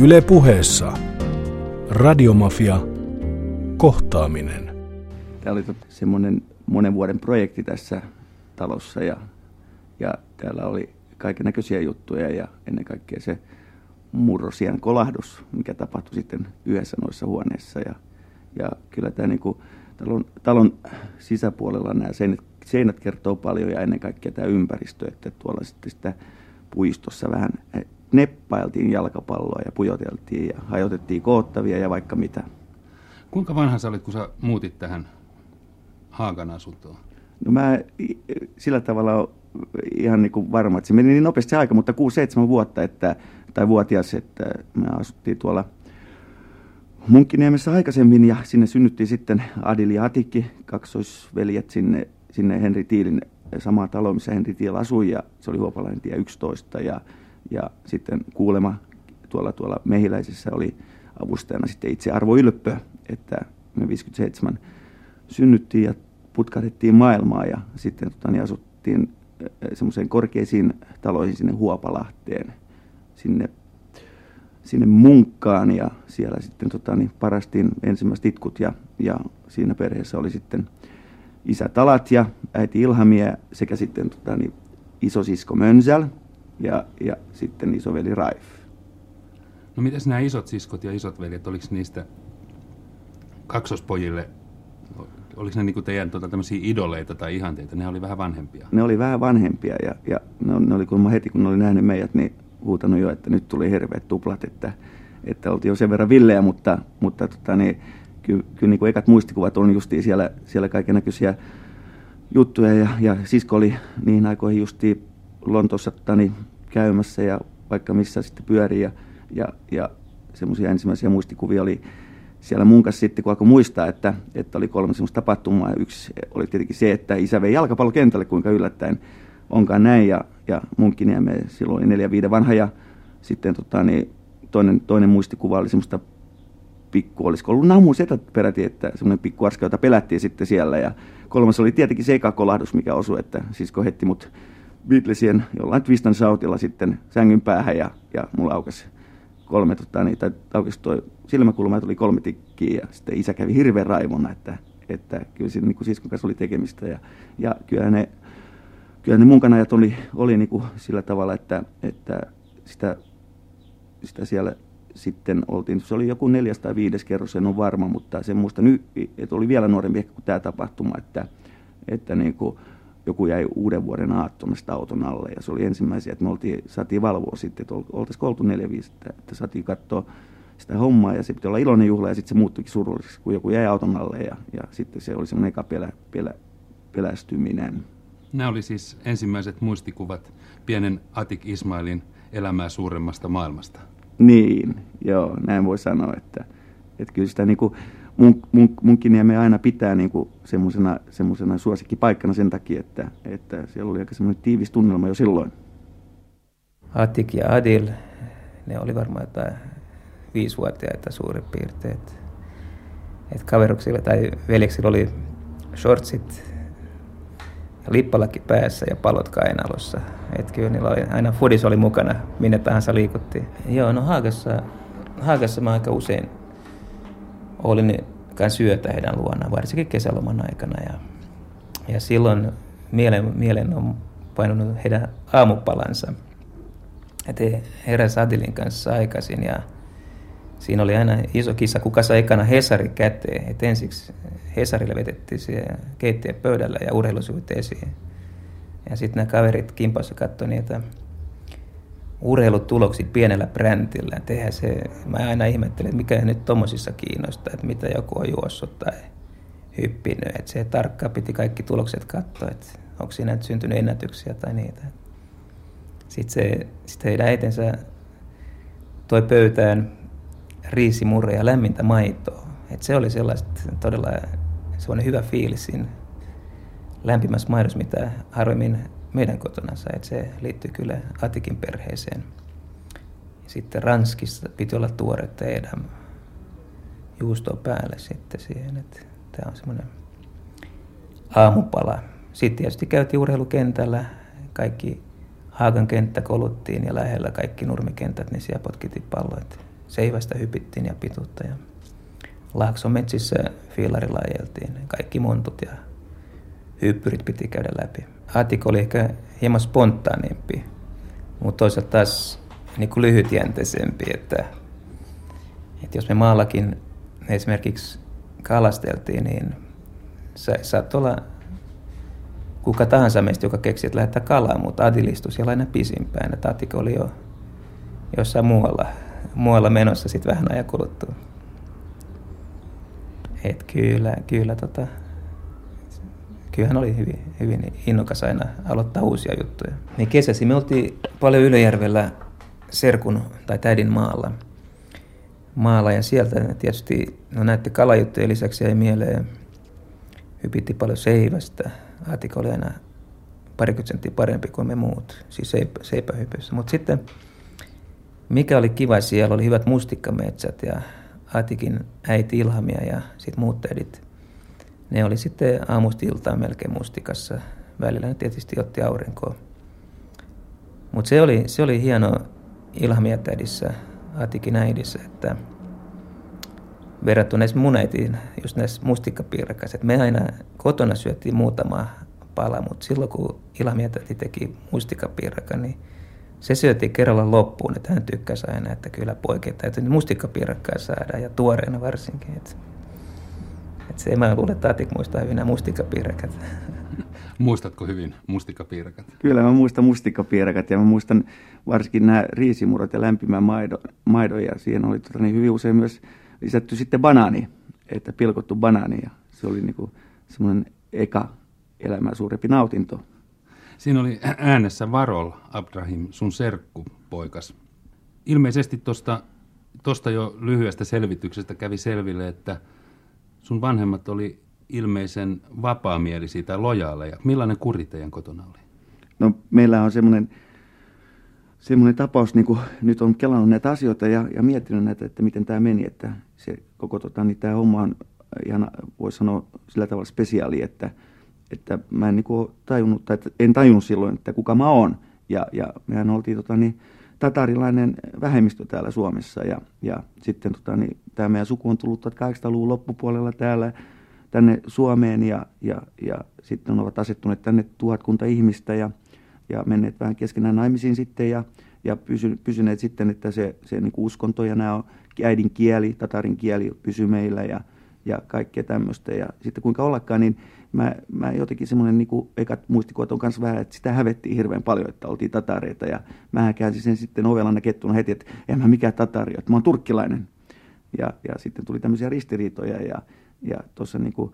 Yle puheessa. Radiomafia. Kohtaaminen. Tämä oli semmoinen monen vuoden projekti tässä talossa ja, ja täällä oli kaiken näköisiä juttuja ja ennen kaikkea se murrosien kolahdus, mikä tapahtui sitten yhdessä noissa huoneissa. Ja, ja kyllä tämä niin kuin, talon, talon sisäpuolella nämä seinät, seinät kertoo paljon ja ennen kaikkea tämä ympäristö, että tuolla sitten sitä puistossa vähän neppailtiin jalkapalloa ja pujoteltiin ja hajotettiin koottavia ja vaikka mitä. Kuinka vanha sä olit, kun sä muutit tähän Haagan asuntoon? No mä sillä tavalla ihan niin kuin varma, että se meni niin nopeasti aika, mutta 6-7 vuotta, että, tai vuotias, että me asuttiin tuolla Munkkiniemessä aikaisemmin ja sinne synnyttiin sitten Adil ja Atikki, kaksoisveljet sinne, sinne Henri Tiilin samaa taloa, missä Henri Tiil asui ja se oli Huopalainen tie 11 ja, ja sitten kuulema tuolla, tuolla Mehiläisessä oli avustajana sitten itse Arvo Ylppö, että me 57 synnyttiin ja putkahdettiin maailmaa ja sitten tota, niin asuttiin semmoiseen korkeisiin taloihin sinne Huopalahteen, sinne, sinne munkkaan ja siellä sitten tota, niin parastiin ensimmäiset itkut ja, ja siinä perheessä oli sitten isä Talat ja äiti Ilhamia sekä sitten tota, niin, isosisko Mönsäl ja, ja sitten isoveli Raif. No mitäs nämä isot siskot ja isot veljet, oliko niistä kaksospojille oliko ne niinku teidän tota, tämmöisiä idoleita tai ihanteita? Ne oli vähän vanhempia. Ne oli vähän vanhempia ja, ja ne, ne oli, kun mä heti kun ne oli nähnyt meidät, niin huutanut jo, että nyt tuli hirveät tuplat, että, että oltiin jo sen verran villejä, mutta, mutta tota, niin, kyllä, kyllä niin kuin ekat muistikuvat on justiin siellä, siellä kaiken näköisiä juttuja ja, ja sisko oli niihin aikoihin justiin Lontoossa tota, niin, käymässä ja vaikka missä sitten pyörii ja, ja, ja semmoisia ensimmäisiä muistikuvia oli siellä mun kanssa sitten, kun alkoi muistaa, että, että oli kolme semmoista tapahtumaa. Ja yksi oli tietenkin se, että isä vei jalkapallokentälle, kuinka yllättäen onkaan näin. Ja, ja munkin ja me silloin oli neljä viiden vanha ja sitten tota, niin toinen, toinen muistikuva oli semmoista pikku, olisiko ollut namu setä peräti, että semmoinen pikku arska, jota pelättiin sitten siellä. Ja kolmas oli tietenkin se ekakolahdus, mikä osui, että sisko hetti mut Beatlesien jollain twistan sautilla sitten sängyn päähän ja, ja mulla aukesi kolme, tota, niin, tai aukesi toi silmäkulma, tuli kolme tikkiä ja sitten isä kävi hirveän raivona, että, että kyllä siinä niin siskon kanssa oli tekemistä ja, ja kyllä ne, kyllä ne mun oli, oli niin kuin sillä tavalla, että, että sitä, sitä siellä sitten oltiin, se oli joku neljäs tai viides kerros, en ole varma, mutta se muista nyt, että oli vielä nuorempi ehkä kuin tämä tapahtuma, että, että niin kuin, joku jäi uuden vuoden aattona sitä auton alle ja se oli ensimmäisiä, että me oltiin, saatiin valvoa sitten, että oltaisiko oltu neljä viisi, että, että saatiin katsoa sitä hommaa ja se piti olla iloinen juhla ja sitten se muuttuikin surulliseksi, kun joku jäi auton alle ja, ja sitten se oli semmoinen eka pelä, pelä, pelästyminen. Nämä oli siis ensimmäiset muistikuvat pienen Atik Ismailin elämää suuremmasta maailmasta. Niin, joo, näin voi sanoa, että, että kyllä sitä niin kuin mun, mun, aina pitää niin semmoisena, semmoisena suosikkipaikkana sen takia, että, että siellä oli aika semmoinen tiivis tunnelma jo silloin. Atik ja Adil, ne oli varmaan jotain viisivuotiaita suurin piirtein. Et kaveruksilla tai veljeksillä oli shortsit ja lippalakki päässä ja palot kainalossa. Et kyllä niillä oli, aina fudis oli mukana, minne tahansa liikuttiin. Joo, no Haagassa, Haagassa mä aika usein olin kanssa syötä heidän luonaan, varsinkin kesäloman aikana. Ja, ja silloin mielen, mielen on painunut heidän aamupalansa. Että he heräsivät Adilin kanssa aikaisin ja siinä oli aina iso kisa, kuka sai ekana Hesari käteen. Et ensiksi Hesarille vetettiin se keittiön pöydällä ja urheilusivut esiin. Ja sitten nämä kaverit kimpassa katsoi niitä urheilutuloksia pienellä brändillä. Tehdä se, mä aina ihmettelen, että mikä nyt tommosissa kiinnostaa, että mitä joku on juossut tai hyppinyt. Että se tarkkaan piti kaikki tulokset katsoa, että onko siinä nyt syntynyt ennätyksiä tai niitä. Sitten se, sit heidän äitensä toi pöytään riisimurre ja lämmintä maitoa. Et se oli sellaista todella hyvä fiilis siinä lämpimässä maidossa, mitä harvemmin meidän kotona sai. Et se liittyy kyllä Atikin perheeseen. Sitten Ranskissa piti olla tuoretta edam juustoa päälle sitten siihen. Tämä on semmoinen aamupala. Sitten tietysti käytiin urheilukentällä. Kaikki Haagan kenttä koluttiin ja lähellä kaikki nurmikentät, niin siellä potkittiin palloit seivästä hypittiin ja pituutta. Ja Laakson metsissä fiilarilla ajeltiin. Kaikki montut ja hyppyrit piti käydä läpi. Atik oli ehkä hieman spontaanimpi, mutta toisaalta taas niin kuin lyhytjänteisempi, että, että jos me maallakin esimerkiksi kalasteltiin, niin sä saat olla kuka tahansa meistä, joka keksi, että lähettää kalaa, mutta Adil istui siellä aina pisimpään. Että Atik oli jo jossain muualla, muualla menossa sitten vähän ajan kuluttua. Et kyllä, kyllä tota, kyllähän oli hyvin, hyvin innokas aina aloittaa uusia juttuja. Niin kesäsi me oltiin paljon Ylöjärvellä Serkun tai täidin maalla. Maalla ja sieltä tietysti no näette kalajuttujen lisäksi jäi mieleen hypitti paljon seivästä. Aatika oli aina parikymmentä senttiä parempi kuin me muut, siis seipä, seipähypyssä. Mutta sitten mikä oli kiva, siellä oli hyvät mustikkametsät ja Aatikin äiti Ilhamia ja sitten muut tädit. Ne oli sitten aamusta iltaan melkein mustikassa. Välillä ne tietysti otti aurinkoa. Mutta se oli, se oli hieno Ilhamia tädissä, Aatikin äidissä, että verrattuna näissä mun äitiin, just näissä mustikkapiirakas, me aina kotona syötiin muutama pala, mutta silloin kun Ilhamia täti teki mustikkapiirakan, niin se syötiin kerralla loppuun, että hän tykkäsi aina, että kyllä poikien täytyy mustikkapiirakkaa saada ja tuoreena varsinkin. Että, että se, mä luulen, että Atik muistaa hyvin nämä mustikkapiirakat. Muistatko hyvin mustikkapiirakat? Kyllä mä muistan mustikkapiirakat ja mä muistan varsinkin nämä riisimurot ja lämpimän maidon, maidon ja siihen oli tota, niin hyvin usein myös lisätty sitten banaani, että pilkottu banaani ja se oli niin semmoinen eka elämää suurempi nautinto Siinä oli äänessä Varol Abdrahim, sun serkku poikas. Ilmeisesti tuosta tosta jo lyhyestä selvityksestä kävi selville, että sun vanhemmat oli ilmeisen vapaamielisiä tai lojaaleja. Millainen kuri teidän kotona oli? No meillä on semmoinen, semmoinen tapaus, niin kuin nyt on kelannut näitä asioita ja, ja miettinyt näitä, että miten tämä meni, että se koko tota, niin tämä homma on ihan, voisi sanoa sillä tavalla spesiaali, että – että mä en niin tajunnut, tai en tajunnut silloin, että kuka mä oon. Ja, ja mehän oltiin tota, niin, tatarilainen vähemmistö täällä Suomessa ja, ja sitten tota, niin, tämä meidän suku on tullut 1800-luvun loppupuolella täällä tänne Suomeen ja, ja, ja sitten ovat asettuneet tänne tuhatkunta ihmistä ja, ja menneet vähän keskenään naimisiin sitten ja, ja pysy, pysyneet sitten, että se, se niin uskonto ja nämä on äidin kieli, tatarin kieli pysyy meillä ja, ja kaikkea tämmöistä. Ja sitten kuinka ollakaan, niin mä, mä jotenkin semmoinen niin ekat muistikuvat on kanssa vähän, että sitä hävettiin hirveän paljon, että oltiin tatareita. Ja mä käänsin sen sitten ovelana kettuna heti, että en mä mikään tatari, että mä oon turkkilainen. Ja, ja sitten tuli tämmöisiä ristiriitoja ja, ja tuossa niin kuin,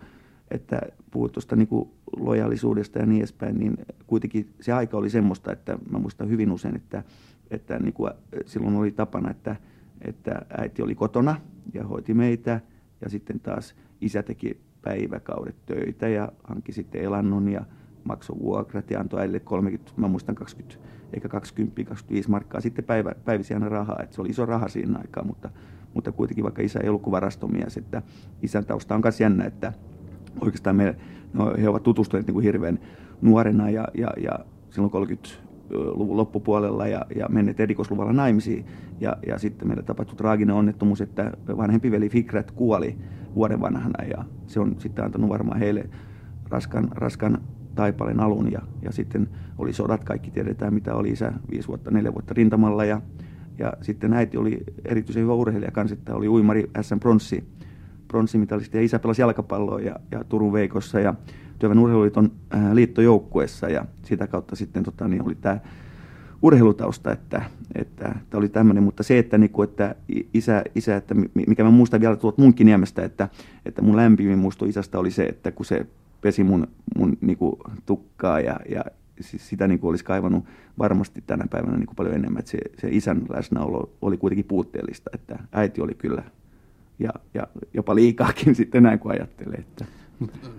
että puhut tuosta niin lojaalisuudesta ja niin edespäin, niin kuitenkin se aika oli semmoista, että mä muistan hyvin usein, että, että niin kuin silloin oli tapana, että, että äiti oli kotona ja hoiti meitä ja sitten taas isä teki päiväkaudet töitä ja hankki sitten elannon ja maksoi vuokrat ja antoi äidille 30, mä muistan 20, eikä 20, 25 markkaa. Sitten päivä, päivisiä rahaa, että se oli iso raha siinä aikaa, mutta, mutta kuitenkin vaikka isä ei ollut kuvarastomies, että isän tausta on myös jännä, että oikeastaan me, no, he ovat tutustuneet niin kuin hirveän nuorena ja, ja, ja silloin 30-luvun loppupuolella ja, ja menneet erikoisluvalla naimisiin. Ja, ja sitten meillä tapahtui traaginen onnettomuus, että vanhempi veli Fikret kuoli vuoden vanhana ja se on sitten antanut varmaan heille raskan, raskan taipaleen alun. Ja, ja sitten oli sodat, kaikki tiedetään mitä oli isä viisi vuotta, neljä vuotta rintamalla. Ja, ja sitten äiti oli erityisen hyvä urheilija kanssa, että oli uimari SM Pronssi, pronssimitalisti ja isä pelasi jalkapalloa ja, ja Turun Veikossa ja Työväen urheiluliiton äh, liittojoukkuessa ja sitä kautta sitten tota, niin oli tämä urheilutausta, että, että tämä oli tämmöinen, mutta se, että, niin kuin, että isä, isä, että mikä mä muistan vielä tuolta Munkkiniemestä, että, että mun lämpimin muisto isästä oli se, että kun se pesi mun, mun niin kuin, tukkaa ja, ja sitä niin kuin olisi kaivannut varmasti tänä päivänä niin kuin paljon enemmän, että se, se isän läsnäolo oli kuitenkin puutteellista, että äiti oli kyllä ja, ja jopa liikaakin sitten näin kuin ajattelee. Että.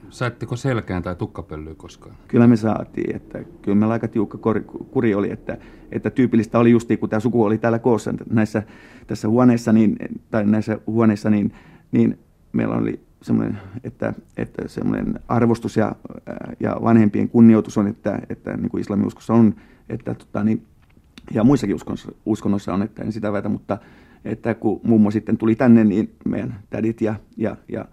Saitteko selkään tai tukkapöllyä koskaan? Kyllä me saatiin, että kyllä meillä aika tiukka kuri oli, että, että tyypillistä oli justiin, kun tämä suku oli täällä koossa näissä, tässä huoneessa, niin, tai näissä huoneissa, niin, niin meillä oli semmoinen, että, että semmoinen arvostus ja, ja vanhempien kunnioitus on, että, että niin kuin islamiuskossa on, että tota, niin, ja muissakin uskonnoissa on, että en sitä väitä, mutta että kun mummo sitten tuli tänne, niin meidän tädit ja, ja, ja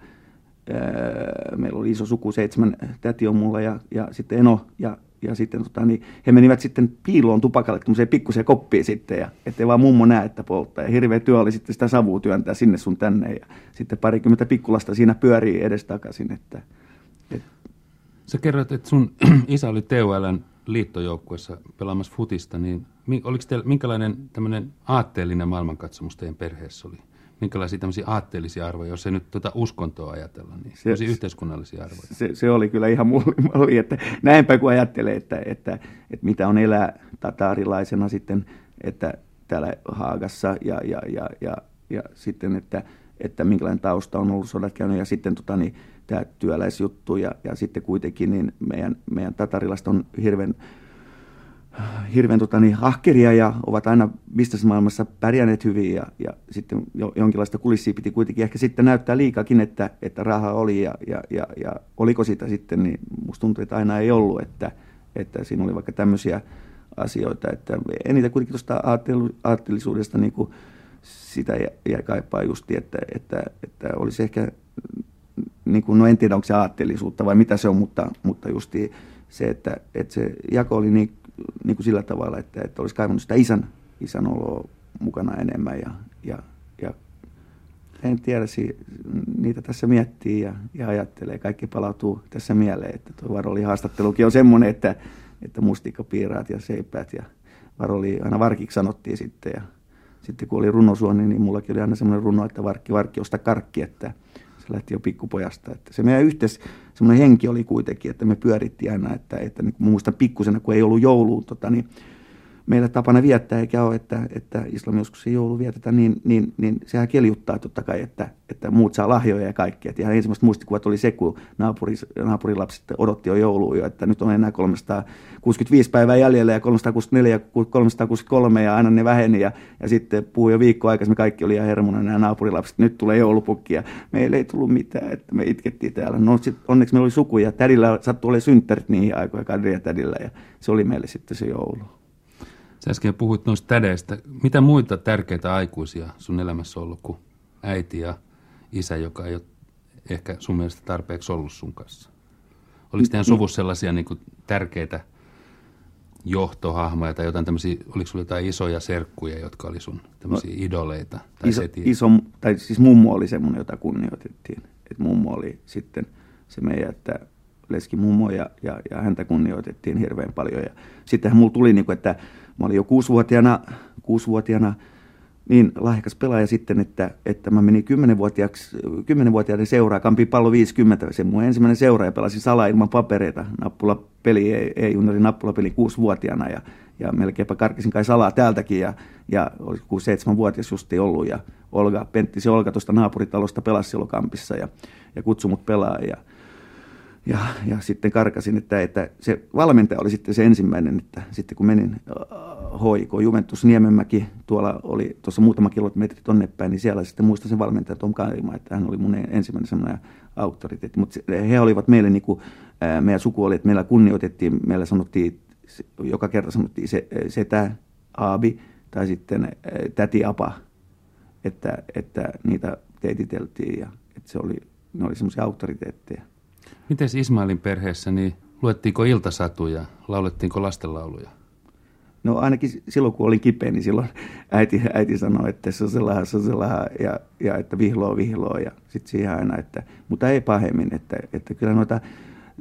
ää, meillä oli iso suku, seitsemän täti on mulla ja, ja sitten Eno ja, ja sitten tota, niin he menivät sitten piiloon tupakalle tämmöiseen pikkuseen koppiin sitten, ja ettei vaan mummo näe, että polttaa. Ja hirveä työ oli sitten sitä savua työntää sinne sun tänne, ja sitten parikymmentä pikkulasta siinä pyörii edestakaisin. Että, et... Sä kerroit, että sun isä oli TULn liittojoukkuessa pelaamassa futista, niin oliko teillä, minkälainen tämmöinen aatteellinen maailmankatsomus teidän perheessä oli? Minkälaisia tämmöisiä aatteellisia arvoja, jos ei nyt tuota uskontoa ajatella, niin se, yhteiskunnallisia arvoja? Se, se, oli kyllä ihan mulli, että näinpä kun ajattelee, että, että, että mitä on elää tataarilaisena sitten, että täällä Haagassa ja, ja, ja, ja, ja sitten, että, että minkälainen tausta on ollut sodat käynyt ja sitten tota, niin, tämä työläisjuttu ja, ja sitten kuitenkin niin meidän, meidän tatarilaiset on hirveän hirveän tota, niin, ahkeria ja ovat aina bisnesmaailmassa pärjänneet hyvin ja, ja sitten jo, jonkinlaista kulissia piti kuitenkin ehkä sitten näyttää liikakin, että, että raha oli ja, ja, ja, ja oliko sitä sitten, niin musta tuntuu, että aina ei ollut, että, että siinä oli vaikka tämmöisiä asioita, että en niitä kuitenkin tuosta aatteellisuudesta niin kuin sitä jäi kaipaa justi, että, että, että olisi ehkä, niin kuin, no en tiedä onko se aatteellisuutta vai mitä se on, mutta, mutta justi se, että, että se jako oli niin niin kuin sillä tavalla, että, että olisi kaivannut sitä isän, isän oloa mukana enemmän ja, ja, ja en tiedä, niitä tässä miettii ja, ja ajattelee. Kaikki palautuu tässä mieleen, että tuo Varoli haastattelukin on semmoinen, että, että mustikkapiiraat ja seipäät ja Varoli aina varkiksi sanottiin sitten ja sitten kun oli runosuoni, niin mullakin oli aina semmoinen runo, että varkki, varkki, osta karkki, että se lähti jo pikkupojasta. Että se meidän yhteis, semmoinen henki oli kuitenkin, että me pyörittiin aina, että, että niin muistan pikkusena, kun ei ollut jouluun, tota, niin meillä tapana viettää, eikä ole, että, että islami joskus se joulu vietetään, niin, niin, niin sehän keljuttaa totta kai, että, että muut saa lahjoja ja kaikkea. ihan ensimmäiset muistikuvat oli se, kun naapuri, naapurilapset odotti jo joulua jo, että nyt on enää 365 päivää jäljellä ja 364 ja 363 ja aina ne väheni ja, ja sitten puhui jo viikko aikaisemmin, kaikki oli ihan hermona nämä naapurilapset, nyt tulee joulupukki ja meillä ei tullut mitään, että me itkettiin täällä. No sit onneksi meillä oli suku ja tädillä sattui olemaan synttärit niihin aikoihin, Kadri ja tädillä ja se oli meille sitten se joulu. Sä äsken puhuit noista tädeistä. Mitä muita tärkeitä aikuisia sun elämässä on ollut kuin äiti ja isä, joka ei ole ehkä sun mielestä tarpeeksi ollut sun kanssa? Oliko teidän suvussa sellaisia niin kuin tärkeitä johtohahmoja tai jotain tämmöisiä, oliko sulla jotain isoja serkkuja, jotka oli sun tämmöisiä no, idoleita? Tai iso, iso, tai siis mummo oli semmoinen, jota kunnioitettiin. Että mummo oli sitten se meidän, että leski mummo ja, ja, ja häntä kunnioitettiin hirveän paljon. Ja sittenhän mulla tuli, niin kuin, että Mä olin jo kuusivuotiaana, kuusivuotiaana niin lahjakas pelaaja sitten, että, että mä menin kymmenenvuotiaiden seuraa, Kampi pallo 50, se mun ensimmäinen seura ja pelasin salaa ilman papereita, nappulapeli, ei, ei juniorin nappulapeli kuusivuotiaana ja, ja melkeinpä karkisin kai salaa täältäkin ja, ja oli kuusi seitsemän vuotias justi ollut ja Olga, Pentti se Olga tuosta naapuritalosta pelasi silloin Kampissa ja, ja kutsui mut pelaa ja, ja, ja sitten karkasin, että, että se valmentaja oli sitten se ensimmäinen, että sitten kun menin HIK Juventus Niemenmäki, tuolla oli tuossa muutama kilometri tonne päin, niin siellä sitten muistan sen valmentaja Tom Kaima, että hän oli mun ensimmäinen semmoinen auktoriteetti. Mutta he olivat meille, niin kuin, meidän suku oli, että meillä kunnioitettiin, meillä sanottiin, joka kerta sanottiin se, setä, aabi tai sitten täti apa, että, että niitä teititeltiin ja että se oli, ne oli semmoisia auktoriteetteja. Miten Ismailin perheessä, niin luettiinko iltasatuja, laulettiinko lastenlauluja? No ainakin silloin, kun olin kipeä, niin silloin äiti, äiti sanoi, että se sellainen, se sellainen ja, ja että vihloa, vihloa ja sitten siihen aina, että, mutta ei pahemmin, että, että kyllä noita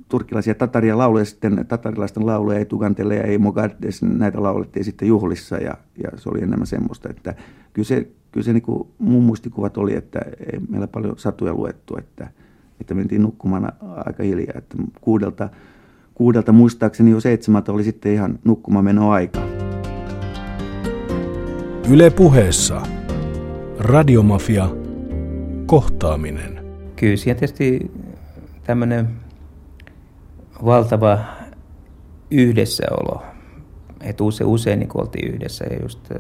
turkkilaisia tataria lauluja, sitten tatarilaisten lauluja, ei Tukantele ja ei Mogaddes, näitä laulettiin sitten juhlissa ja, ja se oli enemmän semmoista, että kyllä se, kyllä se niin kuin mun muistikuvat oli, että ei meillä paljon satuja luettu, että, että mentiin nukkumaan aika hiljaa, että kuudelta, kuudelta muistaakseni jo seitsemältä oli sitten ihan nukkumaan aika. Yle puheessa Radiomafia kohtaaminen. Kyllä siinä tietysti tämmöinen valtava yhdessäolo. Että usein, usein niin oltiin yhdessä ja just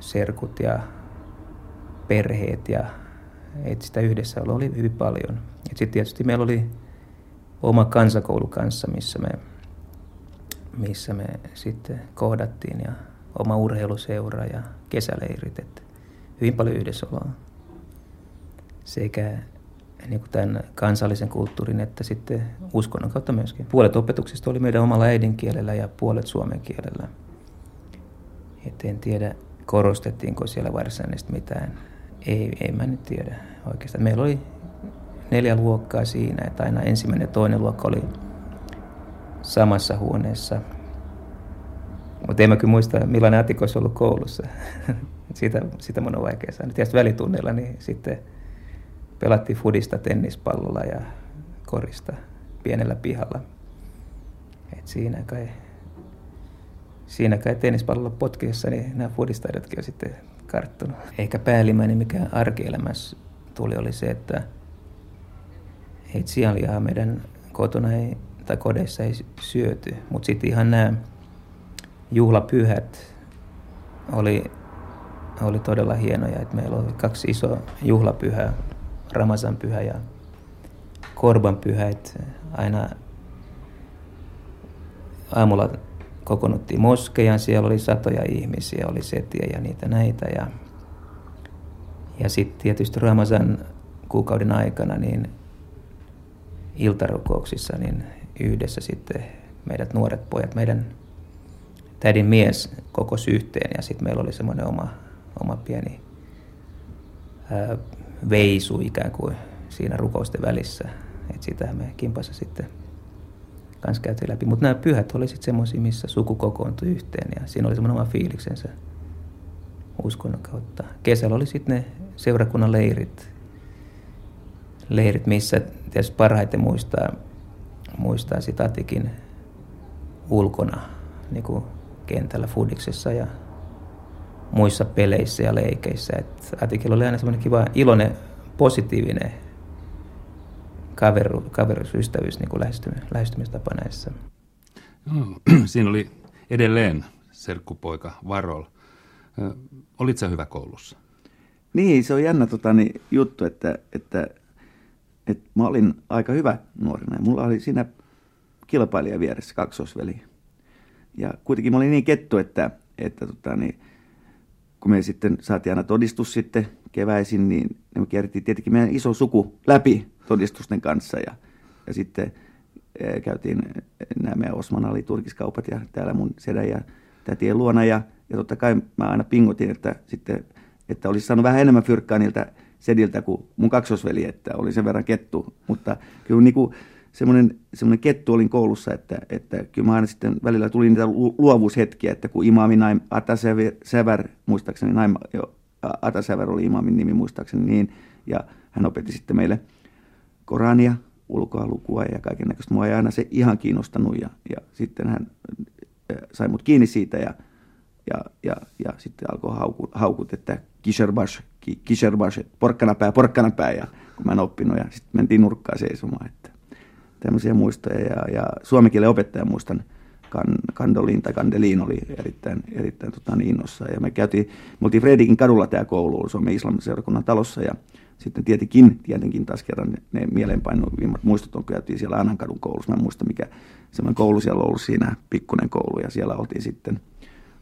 serkut ja perheet ja että sitä yhdessäoloa oli hyvin paljon. Sitten tietysti meillä oli oma kansakoulu kanssa, missä me, missä me sitten kohdattiin ja oma urheiluseura ja kesäleirit. Et hyvin paljon yhdessäoloa. Sekä niin kuin tämän kansallisen kulttuurin että sitten uskonnon kautta myöskin. Puolet opetuksista oli meidän omalla äidinkielellä ja puolet suomen kielellä. Et en tiedä, korostettiinko siellä varsinaisesti mitään. Ei, ei mä nyt tiedä oikeastaan. Meillä oli neljä luokkaa siinä, että aina ensimmäinen ja toinen luokka oli samassa huoneessa. Mutta en mä kyllä muista, millainen Atiko olisi ollut koulussa. sitä, sitä mun on vaikea sanoa. Tietysti välitunnilla niin sitten pelattiin fudista tennispallolla ja korista pienellä pihalla. Et siinä kai, siinä kai tennispallolla potkiessa niin nämä fudistaidotkin on sitten karttunut. Ehkä päällimmäinen, mikä arkielämässä tuli, oli se, että et sianlihaa meidän kotona ei, tai kodeissa ei syöty. Mutta sitten ihan nämä juhlapyhät oli, oli todella hienoja. Et meillä oli kaksi isoa juhlapyhää Ramazan pyhä ja Korban pyhä, että aina aamulla kokoonnuttiin moskeijan, siellä oli satoja ihmisiä, oli setiä ja niitä näitä. Ja, ja sitten tietysti Ramazan kuukauden aikana niin iltarukouksissa niin yhdessä sitten meidät nuoret pojat, meidän tädin mies koko yhteen ja sitten meillä oli semmoinen oma, oma pieni ää, veisu ikään kuin siinä rukousten välissä. Että sitä me kimpassa sitten kanssa käytiin läpi. Mutta nämä pyhät oli sitten semmoisia, missä suku kokoontui yhteen ja siinä oli semmoinen oma fiiliksensä uskonnon kautta. Kesällä oli sitten ne seurakunnan leirit, leirit missä tietysti parhaiten muistaa, muistaa sitä Atikin ulkona niin kuin kentällä fudiksessa ja muissa peleissä ja leikeissä. Et Atikilla oli aina semmoinen kiva, iloinen, positiivinen kaveru, kaverusystävyys niin kuin lähestymistapa näissä. No, siinä oli edelleen serkkupoika Varol. Olitko hyvä koulussa? Niin, se on jännä tota, niin, juttu, että, että, että mä olin aika hyvä nuorena. Mulla oli siinä kilpailija vieressä kaksosveli. Ja kuitenkin mä olin niin kettu, että, että tota, niin, kun me sitten saatiin aina todistus sitten keväisin, niin me kierrettiin tietenkin meidän iso suku läpi todistusten kanssa ja, ja sitten e, käytiin nämä meidän Osman Ali turkiskaupat ja täällä mun sedä ja tätien luona ja, ja totta kai mä aina pingotin, että sitten että olisi saanut vähän enemmän fyrkkaa niiltä sediltä kuin mun kaksosveli, että oli sen verran kettu, mutta kyllä niin semmoinen, semmoinen kettu olin koulussa, että, että kyllä mä aina sitten välillä tuli niitä luovuushetkiä, että kun imaami Naim Atasever, muistaakseni Naim, jo, Atasever oli imaamin nimi muistaakseni niin, ja hän opetti sitten meille Korania, ulkoa lukua ja kaiken näköistä. Mua ei aina se ihan kiinnostanut ja, ja sitten hän sai mut kiinni siitä ja, ja, ja, ja sitten alkoi haukut, haukut että kisherbash, kisherbash, porkkanapää, porkkanapää ja kun mä en oppinut ja sitten mentiin nurkkaan seisomaan, että tämmöisiä muistoja. Ja, ja suomen opettaja muistan, kan, Kandolin tai Kandeliin oli erittäin, erittäin tota, niin innossa. Ja me käytiin, me oltiin Fredikin kadulla tämä koulu, Suomen islamiseurakunnan talossa ja sitten tietenkin, tietenkin taas kerran ne, ne mieleenpainuvimmat muistot on käytiin siellä Anhankadun koulussa. Mä en muista mikä semmoinen koulu siellä on ollut siinä, pikkunen koulu ja siellä oltiin sitten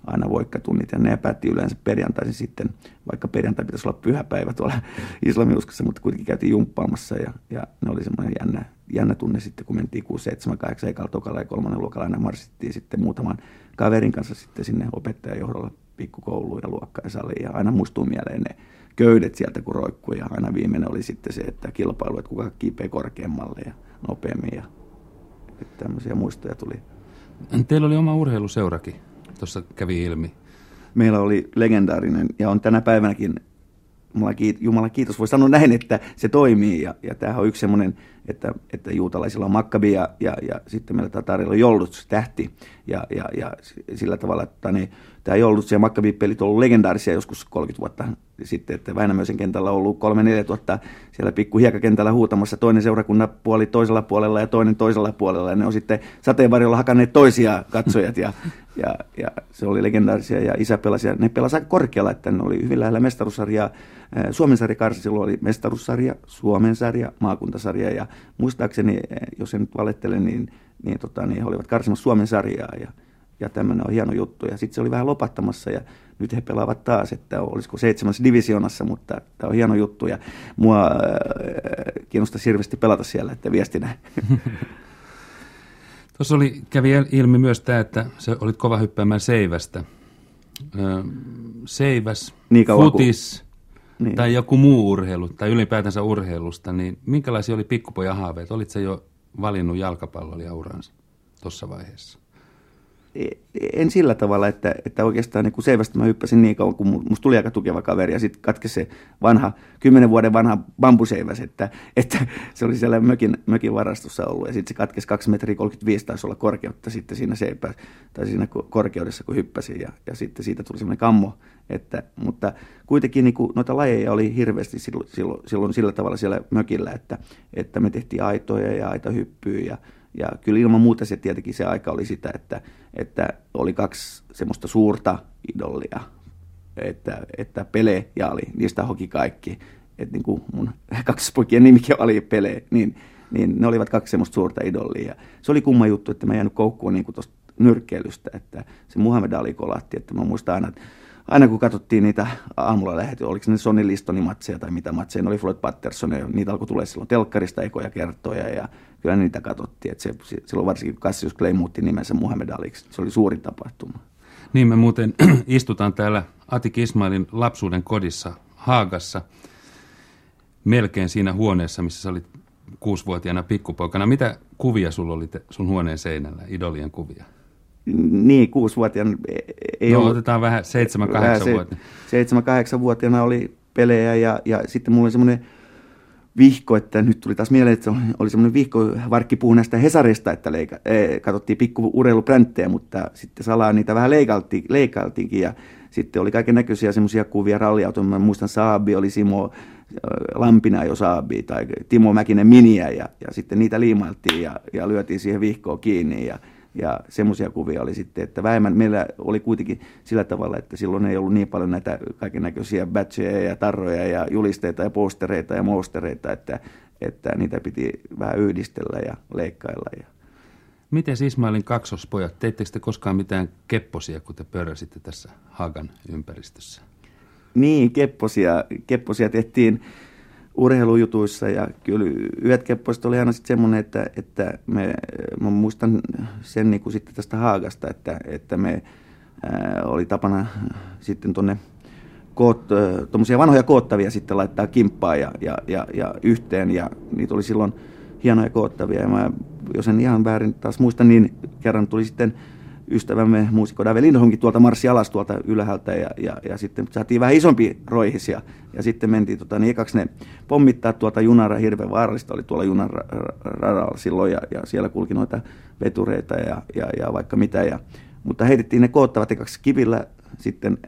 aina voikkatunnit ja ne päätti yleensä perjantaisin sitten, vaikka perjantai pitäisi olla pyhäpäivä tuolla islamiuskossa, mutta kuitenkin käytiin jumppaamassa ja, ja ne oli semmoinen jännä, jännä tunne sitten, kun mentiin 6, 7, 8, ekalla, tokalla ja kolmannen luokalla aina marssittiin sitten muutaman kaverin kanssa sitten sinne opettajan johdolla pikkukouluun ja luokkaan ja ja aina muistuu mieleen ne köydet sieltä kun roikkuu ja aina viimeinen oli sitten se, että kilpailu, että kuka kiipeä korkeammalle ja nopeammin ja tämmöisiä muistoja tuli. Teillä oli oma urheiluseurakin tuossa kävi ilmi. Meillä oli legendaarinen ja on tänä päivänäkin Jumala kiitos, voi sanoa näin, että se toimii. Ja, ja tämähän on yksi semmoinen, että, että juutalaisilla on makkabi ja, ja, ja sitten meillä tatarilla on Jolduts tähti. Ja, ja, ja sillä tavalla, että niin, tämä Jolduts ja makkabi-pelit on ollut legendaarisia joskus 30 vuotta sitten, että Väinämöisen kentällä on ollut kolme neljä tuhatta siellä pikku hiekakentällä huutamassa toinen seurakunnan puoli toisella puolella ja toinen toisella puolella. Ja ne on sitten sateenvarjolla hakanneet toisia katsojat ja, ja, ja se oli legendaarisia ja isä pelasi. Ja ne pelasi aika korkealla, että ne oli hyvin lähellä mestaruussarjaa. Suomen sarja karsi silloin oli mestaruussarja, Suomen sarja, maakuntasarja ja muistaakseni, jos en nyt valettele, niin, niin, tota, niin he olivat karsimassa Suomen sarjaa ja, ja tämmöinen on hieno juttu. Ja sitten se oli vähän lopattamassa ja nyt he pelaavat taas, että olisiko seitsemässä divisionassa, mutta tämä on hieno juttu ja mua äh, kiinnostaa hirveästi pelata siellä, että viestinä. Tuossa oli, kävi ilmi myös tämä, että se olit kova hyppäämään seivästä. Seiväs, niin futis niin. tai joku muu urheilu tai ylipäätänsä urheilusta, niin minkälaisia oli pikkupojan haaveet? Olitko jo valinnut jalkapalloliauransa tuossa vaiheessa? En sillä tavalla, että, että oikeastaan niin seivästä mä hyppäsin niin kauan, kun musta tuli aika tukeva kaveri ja sitten katkesi se vanha, kymmenen vuoden vanha bambuseiväs, että, että se oli siellä mökin, mökin varastossa ollut. Ja sitten se katkesi 2 metriä 35 taisi olla korkeutta sitten siinä seipä, tai siinä korkeudessa, kun hyppäsin. Ja, ja sitten siitä tuli semmoinen kammo, että, mutta kuitenkin niin kuin, noita lajeja oli hirveästi silloin, silloin, silloin sillä tavalla siellä mökillä, että, että me tehtiin aitoja ja aitahyppyjä ja ja kyllä ilman muuta se tietenkin se aika oli sitä, että, että oli kaksi semmoista suurta idollia, että, että Pele ja Ali, niistä hoki kaikki. Että niin kuin mun poikien nimikin oli Pele, niin, niin ne olivat kaksi semmoista suurta idollia. Se oli kumma juttu, että mä jäänyt koukkuun niin tuosta nyrkkeilystä, että se Muhammed Ali kolahti, että mä muistan aina, että aina kun katsottiin niitä aamulla lähety, oliko ne Sonny Listonin matseja tai mitä matseja, ne oli Floyd Patterson, ja niitä alkoi tulla silloin telkkarista ekoja kertoja, ja kyllä niitä katsottiin, että se, silloin varsinkin Cassius Clay muutti nimensä Muhammed Aliksi, se oli suuri tapahtuma. Niin me muuten istutaan täällä Atik Ismailin lapsuuden kodissa Haagassa, melkein siinä huoneessa, missä sä olit kuusivuotiaana pikkupoikana. Mitä kuvia sulla oli sun huoneen seinällä, idolien kuvia? niin, kuusivuotiaana ei no, ollut. otetaan vähän seitsemän, kahdeksan vuotiaana. Seitsemän, kahdeksan vuotiaana oli pelejä ja, ja sitten mulla oli semmoinen vihko, että nyt tuli taas mieleen, että se oli semmoinen vihko, Varkki puhui näistä Hesarista, että leika, e, katsottiin pikku urheilupränttejä, mutta sitten salaa niitä vähän leikalti, leikaltiinkin ja sitten oli kaiken näköisiä semmoisia kuvia ralliautoja, mä muistan Saabi oli Simo Lampina jo Saabi tai Timo Mäkinen Miniä ja, ja sitten niitä liimailtiin ja, ja lyötiin siihen vihkoon kiinni ja ja semmoisia kuvia oli sitten, että vähemmän meillä oli kuitenkin sillä tavalla, että silloin ei ollut niin paljon näitä kaiken näköisiä batcheja ja tarroja ja julisteita ja postereita ja monstereita, että, että niitä piti vähän yhdistellä ja leikkailla. Ja. Miten Ismailin kaksospojat, teittekö te koskaan mitään kepposia, kun te pörräsitte tässä Hagan ympäristössä? Niin, kepposia, kepposia tehtiin urheilujutuissa ja kyllä yhdet keppoista oli aina sitten semmoinen, että, että me, mä muistan sen niin kuin sitten tästä Haagasta, että, että me ää, oli tapana sitten tuonne tuommoisia vanhoja koottavia sitten laittaa kimppaa ja, ja, ja, ja yhteen ja niitä oli silloin hienoja koottavia. Ja mä, jos en ihan väärin taas muista, niin kerran tuli sitten ystävämme muusikko Dave Lindholmkin tuolta marssi alas tuolta ylhäältä ja, ja, ja sitten saatiin vähän isompi roihis ja, ja sitten mentiin tota, niin ekaksi ne pommittaa tuolta junara, hirveän vaarallista oli tuolla junaradalla silloin ja, ja, siellä kulki noita vetureita ja, ja, ja vaikka mitä. Ja, mutta heitettiin ne koottavat ekaksi kivillä sitten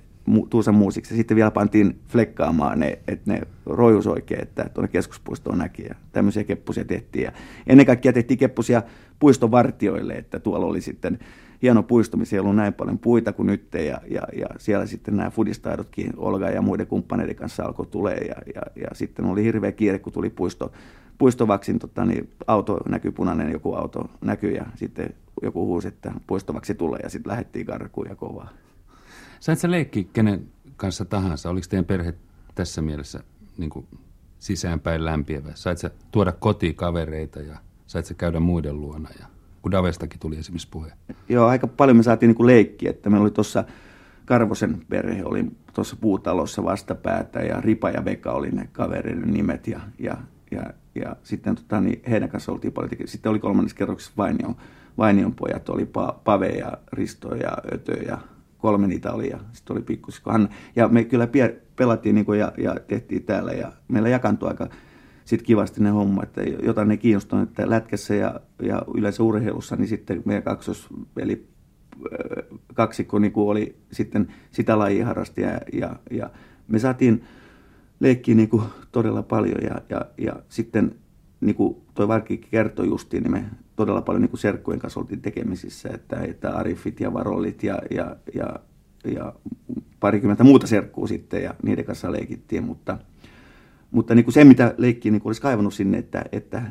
Tuusan muusiksi ja sitten vielä pantiin flekkaamaan ne, että ne roijus oikein, että tuonne keskuspuistoon näki ja tämmöisiä keppusia tehtiin. Ja ennen kaikkea tehtiin keppusia puiston vartioille, että tuolla oli sitten hieno puisto, missä ei ollut näin paljon puita kuin nyt, ja, ja, ja siellä sitten nämä fudistaidotkin Olga ja muiden kumppaneiden kanssa alkoi tulee, ja, ja, ja sitten oli hirveä kiire, kun tuli puisto, puistovaksin, tota, niin auto näkyy punainen, joku auto näkyy, ja sitten joku huusi, että puistovaksi tulee, ja sitten lähdettiin karkuun ja kovaa. Sait sä leikki kenen kanssa tahansa? Oliko teidän perhe tässä mielessä niin kuin sisäänpäin lämpiävä? Sait sä tuoda kotiin kavereita ja sait sä käydä muiden luona ja kun Davestakin tuli esimerkiksi puhe. Joo, aika paljon me saatiin niin leikkiä, että meillä oli tuossa Karvosen perhe oli tuossa puutalossa vastapäätä ja Ripa ja Veka oli ne kavereiden nimet ja, ja, ja, ja sitten tota, niin heidän kanssa oltiin paljon. Sitten oli kolmannessa kerroksessa Vainion, Vainion pojat, oli pa, Pave ja Risto ja Ötö ja kolme niitä oli ja sitten oli pikkusisko Hanna. Ja me kyllä pelattiin niin ja, ja tehtiin täällä ja meillä jakantui aika sitten kivasti ne homma, että jotain ne kiinnostaa, että lätkässä ja, ja yleensä urheilussa, niin sitten meidän kaksos, eli kaksikko niin kuin oli sitten sitä lajia harrasti ja, ja, ja me saatiin leikkiä niin kuin todella paljon ja, ja, ja sitten niin kuin toi Varkki kertoi justiin, niin me todella paljon niin kuin serkkujen kanssa oltiin tekemisissä, että, että Arifit ja Varollit ja, ja, ja, ja parikymmentä muuta serkkuu sitten ja niiden kanssa leikittiin, mutta – mutta niin kuin se, mitä leikki niin kuin olisi kaivannut sinne, että, että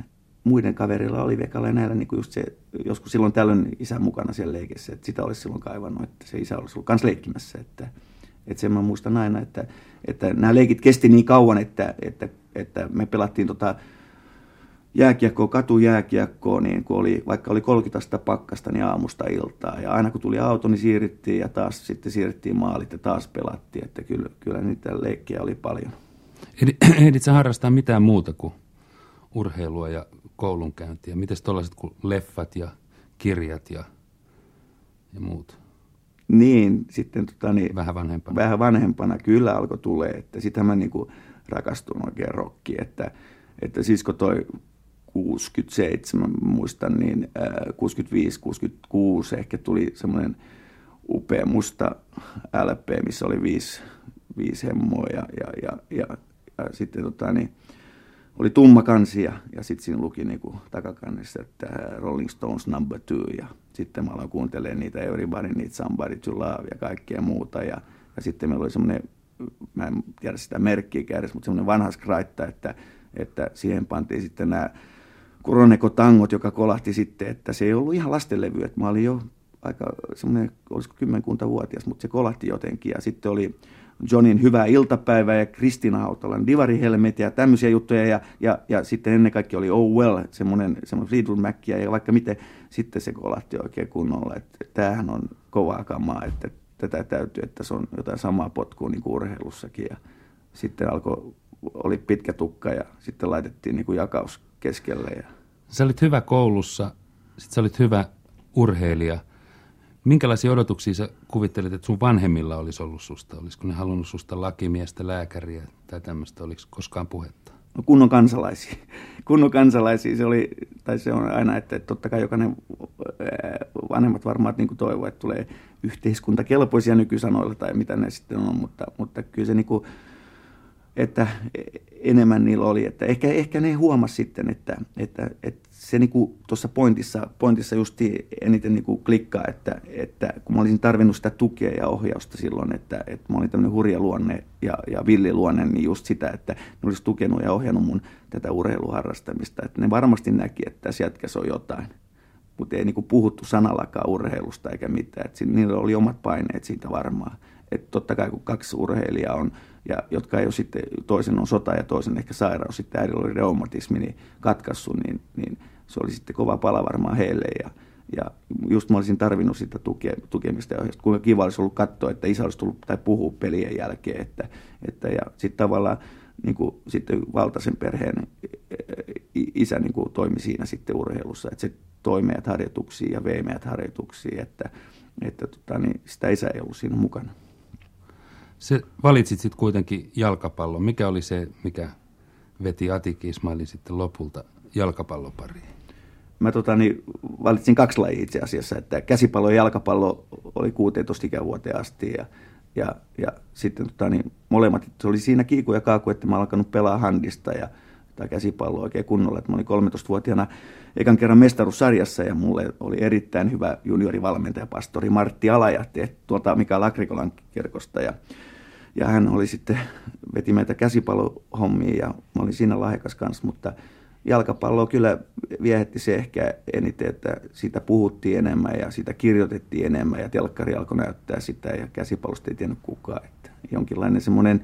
muiden kaverilla oli vekalla ja näillä niin kuin just se, joskus silloin tällöin isä mukana siellä leikissä, että sitä olisi silloin kaivannut, että se isä olisi ollut kanssa leikkimässä, että, Että sen mä muistan aina, että, että nämä leikit kesti niin kauan, että, että, että me pelattiin tota jääkiekkoa, katujääkiekkoa, niin kun oli, vaikka oli 30 pakkasta, niin aamusta iltaa. Ja aina kun tuli auto, niin siirryttiin ja taas sitten siirryttiin maalit ja taas pelattiin. Että kyllä, kyllä niitä leikkejä oli paljon. Ehdit sä harrastaa mitään muuta kuin urheilua ja koulunkäyntiä? Miten tuollaiset kuin leffat ja kirjat ja, ja muut? Niin, sitten tota, niin, vähän vanhempana. Vähän vanhempana kyllä alkoi tulee, että sitten mä niinku rakastun oikein rokkiin, että, että sisko toi 67, muistan, niin äh, 65-66 ehkä tuli semmoinen upea musta LP, missä oli viisi, viisi hemmoa ja, ja, ja, ja, sitten tota, niin, oli tumma kansi ja, ja sitten siinä luki niinku takakannessa, että Rolling Stones number two. Ja sitten mä aloin kuuntelemaan niitä Everybody Needs Somebody to Love ja kaikkea muuta. Ja, ja sitten meillä oli semmoinen, mä en tiedä sitä merkkiä kädessä, mutta semmoinen vanha skraitta, että, että siihen pantiin sitten nämä Kuroneko-tangot, joka kolahti sitten, että se ei ollut ihan lastenlevy, että mä olin jo aika semmoinen, olisiko kymmenkunta vuotias, mutta se kolahti jotenkin. Ja sitten oli Johnin Hyvää iltapäivää ja Kristina Hautalan Divarihelmet ja tämmöisiä juttuja. Ja, ja, ja sitten ennen kaikkea oli Oh Well, semmoinen, semmoinen Fleetwood Mackia ja vaikka miten sitten se kolahti oikein kunnolla. Että tämähän on kovaa kamaa, että tätä täytyy, että se on jotain samaa potkua niin kuin urheilussakin. Ja sitten alkoi, oli pitkä tukka ja sitten laitettiin niin kuin jakaus keskelle. Ja... Sä olit hyvä koulussa, sitten sä olit hyvä urheilija. Minkälaisia odotuksia sä kuvittelit, että sun vanhemmilla olisi ollut susta? Olisiko ne halunnut susta lakimiestä, lääkäriä tai tämmöistä? Oliko koskaan puhetta? No kunnon kansalaisia. Kunnon kansalaisia se oli, tai se on aina, että totta kai jokainen vanhemmat varmaan niin toivoo, että tulee yhteiskuntakelpoisia nykysanoilla tai mitä ne sitten on, mutta, mutta kyllä se niin kuin, että enemmän niillä oli. Että ehkä, ehkä ne huomasi sitten, että, että, että se niinku tuossa pointissa, pointissa just eniten niinku klikkaa, että, että kun mä olisin tarvinnut sitä tukea ja ohjausta silloin, että, että mä olin tämmöinen hurja luonne ja, ja villiluonne, niin just sitä, että ne olisi tukenut ja ohjannut mun tätä urheiluharrastamista. Että ne varmasti näki, että tässä jätkässä on jotain. Mutta ei niinku puhuttu sanallakaan urheilusta eikä mitään. Että niillä oli omat paineet siitä varmaan. Että totta kai kun kaksi urheilijaa on ja jotka ei ole sitten, toisen on sota ja toisen ehkä sairaus, sitten äidillä oli reumatismi, niin katkaissut, niin, niin se oli sitten kova pala varmaan heille ja, ja just mä olisin tarvinnut sitä tuke, tukemista ja ohjausta. Kuinka kiva olisi ollut katsoa, että isä olisi tullut tai puhua pelien jälkeen. Että, että ja sitten tavallaan niin kuin, sitten valtaisen perheen isä niin kuin, toimi siinä sitten urheilussa. Että se toi meidät harjoituksiin ja vei meidät harjoituksiin, että, että tota, niin sitä isä ei ollut siinä mukana. Se valitsit sitten kuitenkin jalkapallon. Mikä oli se, mikä veti Atik Ismailin sitten lopulta jalkapallopariin? Mä tota, niin, valitsin kaksi lajia itse asiassa, että käsipallo ja jalkapallo oli 16 ikävuoteen asti ja, ja, ja sitten tota, niin, molemmat, se oli siinä kiiku ja kaaku, että mä alkanut pelaa handista ja tai käsipalloa oikein kunnolla. Että mä olin 13-vuotiaana ekan kerran mestaruussarjassa ja mulle oli erittäin hyvä juniorivalmentaja, pastori Martti Alajat, tuolta Mika Lakrikolan kirkosta. Ja ja hän oli sitten, veti meitä käsipalohommiin ja mä olin siinä lahjakas kanssa, mutta jalkapalloa kyllä viehetti se ehkä eniten, että siitä puhuttiin enemmän ja sitä kirjoitettiin enemmän ja telkkari alkoi näyttää sitä ja käsipallosta ei tiennyt kukaan. Että jonkinlainen semmoinen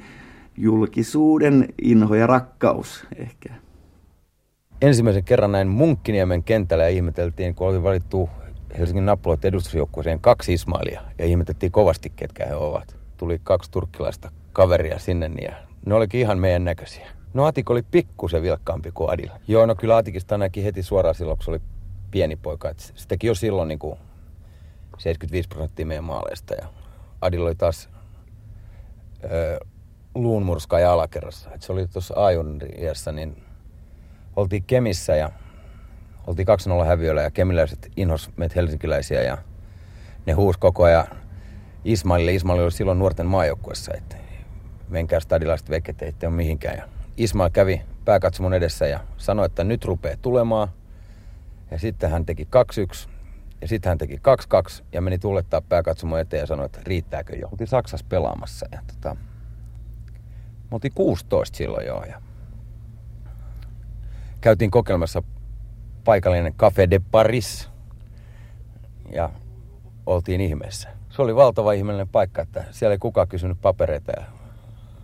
julkisuuden inho ja rakkaus ehkä. Ensimmäisen kerran näin Munkkiniemen kentällä ja ihmeteltiin, kun oli valittu Helsingin nappuloiden edustusjoukkueeseen kaksi Ismailia ja ihmetettiin kovasti, ketkä he ovat tuli kaksi turkkilaista kaveria sinne ja ne olikin ihan meidän näköisiä. No Atik oli pikkusen vilkkaampi kuin Adil. Joo, no kyllä Atikista näki heti suoraan silloin, kun se oli pieni poika. Et se teki jo silloin niin kuin 75 prosenttia meidän maaleista. Ja Adil oli taas öö, luunmurska ja alakerrassa. Et se oli tuossa ajunriässä, niin oltiin Kemissä ja oltiin 2-0 häviöllä ja kemiläiset inhos meitä helsinkiläisiä ja ne huus koko ajan Ismailille. Ismail oli silloin nuorten maajoukkuessa, että menkää stadilaiset veket, ettei ole mihinkään. Ja Ismail kävi pääkatsomon edessä ja sanoi, että nyt rupeaa tulemaan. Ja sitten hän teki 2-1 ja sitten hän teki 2-2 ja meni tuulettaa pääkatsomon eteen ja sanoi, että riittääkö jo. Oltiin Saksassa pelaamassa ja tota, oltiin 16 silloin jo. Ja käytiin kokeilemassa paikallinen Café de Paris ja oltiin ihmeessä se oli valtava ihmeellinen paikka, että siellä ei kukaan kysynyt papereita ja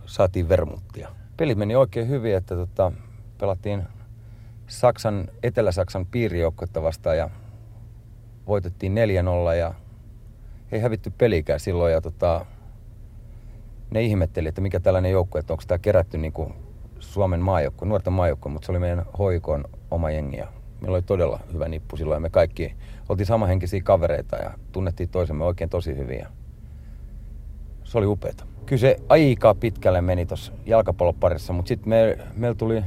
saatiin vermuttia. Peli meni oikein hyvin, että tota, pelattiin Saksan, Etelä-Saksan piirijoukkoita vastaan ja voitettiin 4-0 ja ei hävitty pelikään silloin ja tota, ne ihmetteli, että mikä tällainen joukkue, että onko tämä kerätty niin kuin Suomen maajoukko, nuorten maajoukko, mutta se oli meidän hoikon oma jengi ja meillä oli todella hyvä nippu silloin ja me kaikki oltiin samahenkisiä kavereita ja tunnettiin toisemme oikein tosi hyvin ja se oli upeeta. Kyllä se aika pitkälle meni tuossa jalkapalloparissa, mutta sitten me, meillä tuli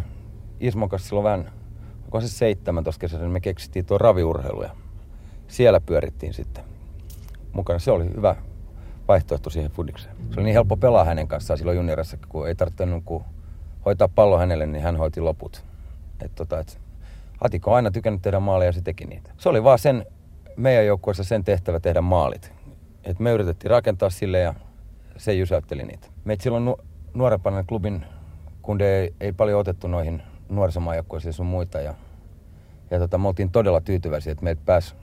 Ismon kanssa silloin vähän, onko se 17 kesällä, niin me keksittiin tuo raviurheilu ja siellä pyörittiin sitten mukana. Se oli hyvä vaihtoehto siihen fudikseen. Se oli niin helppo pelaa hänen kanssaan silloin juniorissa, kun ei tarvinnut kun hoitaa pallo hänelle, niin hän hoiti loput. Et tota, et Atiko on aina tykännyt tehdä maaleja ja se teki niitä. Se oli vaan sen, meidän joukkueessa sen tehtävä tehdä maalit. Et me yritettiin rakentaa sille ja se jysäytteli niitä. Meitä silloin nu- nuorempana klubin kunde ei, ei paljon otettu noihin nuorisomaajoukkueisiin sun muita. Ja, ja tota, me oltiin todella tyytyväisiä, että meitä pääsi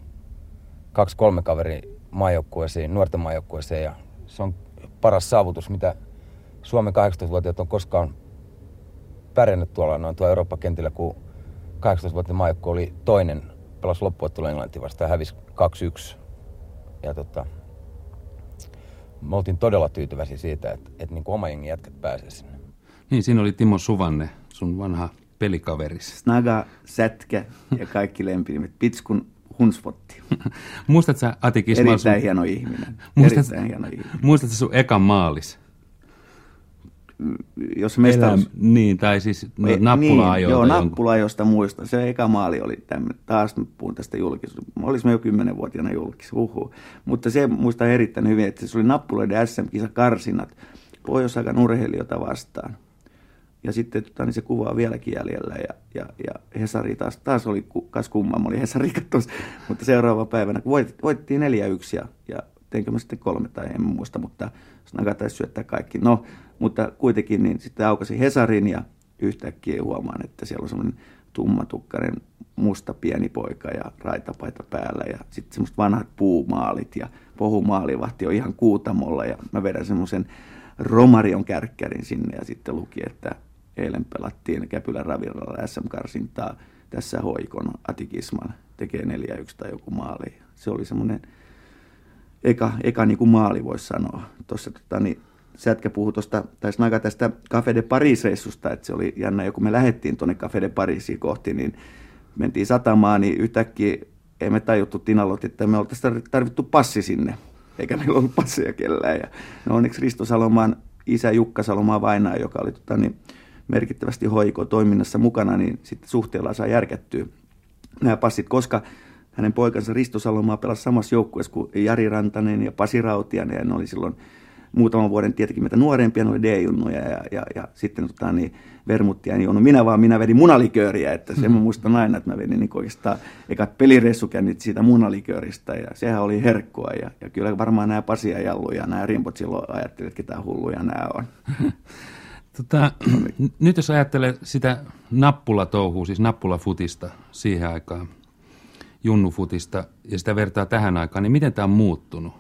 kaksi-kolme kaveri maajoukkueeseen, nuorten maajoukkueeseen. Ja se on paras saavutus, mitä Suomen 18-vuotiaat on koskaan pärjännyt tuolla noin tuo Eurooppa-kentillä, kun 18-vuotiaan maajoukkue oli toinen, pelasi loppuottelu Englanti vastaan, hävisi 2-1. Ja tota, me oltiin todella tyytyväisiä siitä, että, että niin kuin oma jengi jätkät pääsee sinne. Niin, siinä oli Timo Suvanne, sun vanha pelikaveris. Snaga, Sätkä ja kaikki lempinimet. Pitskun Hunsvotti. Muistatko sä, Ati Kismal, Erittäin sun, hieno ihminen. Muistat- Erittäin hieno ihminen. muistatko sun ekan maalis? Jos mestaruus... Elä- niin, tai siis no, Ei, nappula niin, Joo, nappula, josta muistan. Se eka maali oli tämmöinen, taas nyt puhun tästä julkisuudesta. Olisimme jo kymmenenvuotiaana julkis, huhu. Mutta se muistan erittäin hyvin, että se oli nappuloiden SM-kisa karsinat pohjois urheilijoita vastaan. Ja sitten tota, niin se kuva on vieläkin jäljellä ja, ja, ja Hesari taas, taas oli, kas kumma, oli Hesari kattos, mutta seuraava päivänä, kun voit, voittiin 4-1 ja, ja teinkö mä sitten kolme tai en muista, mutta Snaga taisi syöttää kaikki. No, mutta kuitenkin niin sitten aukasi Hesarin ja yhtäkkiä huomaan, että siellä on semmoinen tummatukkainen musta pieni poika ja raitapaita päällä ja sitten semmoiset vanhat puumaalit ja pohumaalivahti on ihan kuutamolla ja mä vedän semmoisen Romarion kärkkärin sinne ja sitten luki, että eilen pelattiin Käpylän ravintolalla SM-karsintaa tässä hoikon Atikisman tekee 4-1 tai joku maali. Se oli semmoinen eka, eka niin kuin maali voisi sanoa. Tuossa tota, niin, Sätkä puhui tuosta, tai Snaga tästä Café de Paris-reissusta, että se oli jännä, kun me lähdettiin tuonne Café de Parisiin kohti, niin mentiin satamaan, niin yhtäkkiä ei me tajuttu Tinalot, että me oltaisiin tarvittu passi sinne, eikä meillä ollut passeja kellään. Ja no onneksi Risto Salomaan isä Jukka Salomaa Vainaa, joka oli tota, niin, merkittävästi hoiko toiminnassa mukana, niin sitten suhteella saa järkättyä nämä passit, koska hänen poikansa Risto Salomaa pelasi samassa joukkueessa kuin Jari Rantanen ja Pasi Rautianen, ja ne oli silloin muutaman vuoden tietenkin meitä nuorempia, ne oli D-junnuja, ja, ja, ja sitten tota, niin, vermuttia juonut minä, vaan minä vedin munalikööriä, että sen mä muistan aina, että mä vedin niin oikeastaan ekat peliressukännit siitä munalikööristä, ja sehän oli herkkua, ja, ja kyllä varmaan nämä Pasi ja Jallu ja nämä Rimpot silloin ajattelivat, että ketä hulluja nämä on. Tota, nyt jos ajattelee sitä nappulatouhua, siis nappulafutista siihen aikaan, junnufutista, ja sitä vertaa tähän aikaan, niin miten tämä on muuttunut?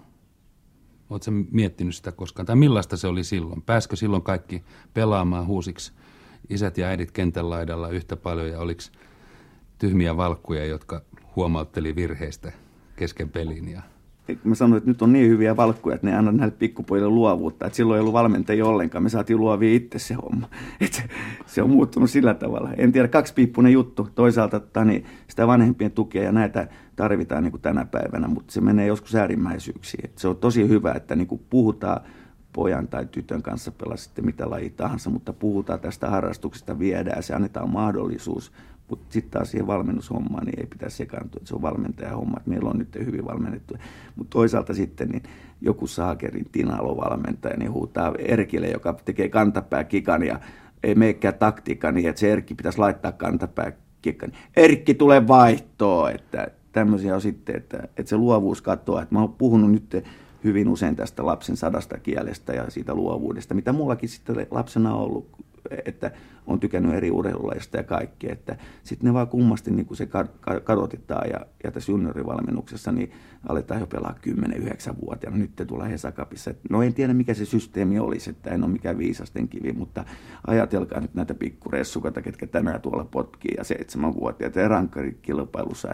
Oletko miettinyt sitä koskaan? Tai millaista se oli silloin? Pääskö silloin kaikki pelaamaan huusiksi isät ja äidit kentän laidalla yhtä paljon, ja oliko tyhmiä valkkuja, jotka huomautteli virheistä kesken pelin? Ja... Mä sanoin, että nyt on niin hyviä valkkuja, että ne anna näille pikkupojille luovuutta. Että silloin ei ollut valmentajia ollenkaan. Me saatiin luovia itse se homma. Et se, on muuttunut sillä tavalla. En tiedä, kaksipiippunen juttu. Toisaalta että niin sitä vanhempien tukea ja näitä tarvitaan niin kuin tänä päivänä, mutta se menee joskus äärimmäisyyksiin. Et se on tosi hyvä, että niin kuin puhutaan pojan tai tytön kanssa pelaa sitten mitä laji tahansa, mutta puhutaan tästä harrastuksesta, viedään se, annetaan mahdollisuus. Mutta sitten taas siihen valmennushommaan niin ei pitäisi sekaantua, että se on valmentajan homma, että meillä on nyt hyvin valmennettu. Mutta toisaalta sitten niin joku Saakerin Tinalo valmentaja niin huutaa Erkille, joka tekee kantapää kikan ja ei meikään taktiikka niin, että se Erkki pitäisi laittaa kantapää kikan. Erkki tulee vaihtoon, että tämmöisiä on sitten, että, että se luovuus katoaa. Että mä oon puhunut nyt hyvin usein tästä lapsen sadasta kielestä ja siitä luovuudesta, mitä mullakin sitten lapsena on ollut että on tykännyt eri urheilulaista ja kaikkea. Että sitten ne vaan kummasti niin kuin se kadotetaan ja, ja tässä juniorivalmennuksessa niin aletaan jo pelaa 10-9-vuotiaana. Nyt te tulee Hesakapissa. No en tiedä mikä se systeemi olisi, että en ole mikään viisasten kivi, mutta ajatelkaa nyt näitä pikkuressukata, ketkä tänään tuolla potkii ja seitsemänvuotiaat ja rankkarikilpailussa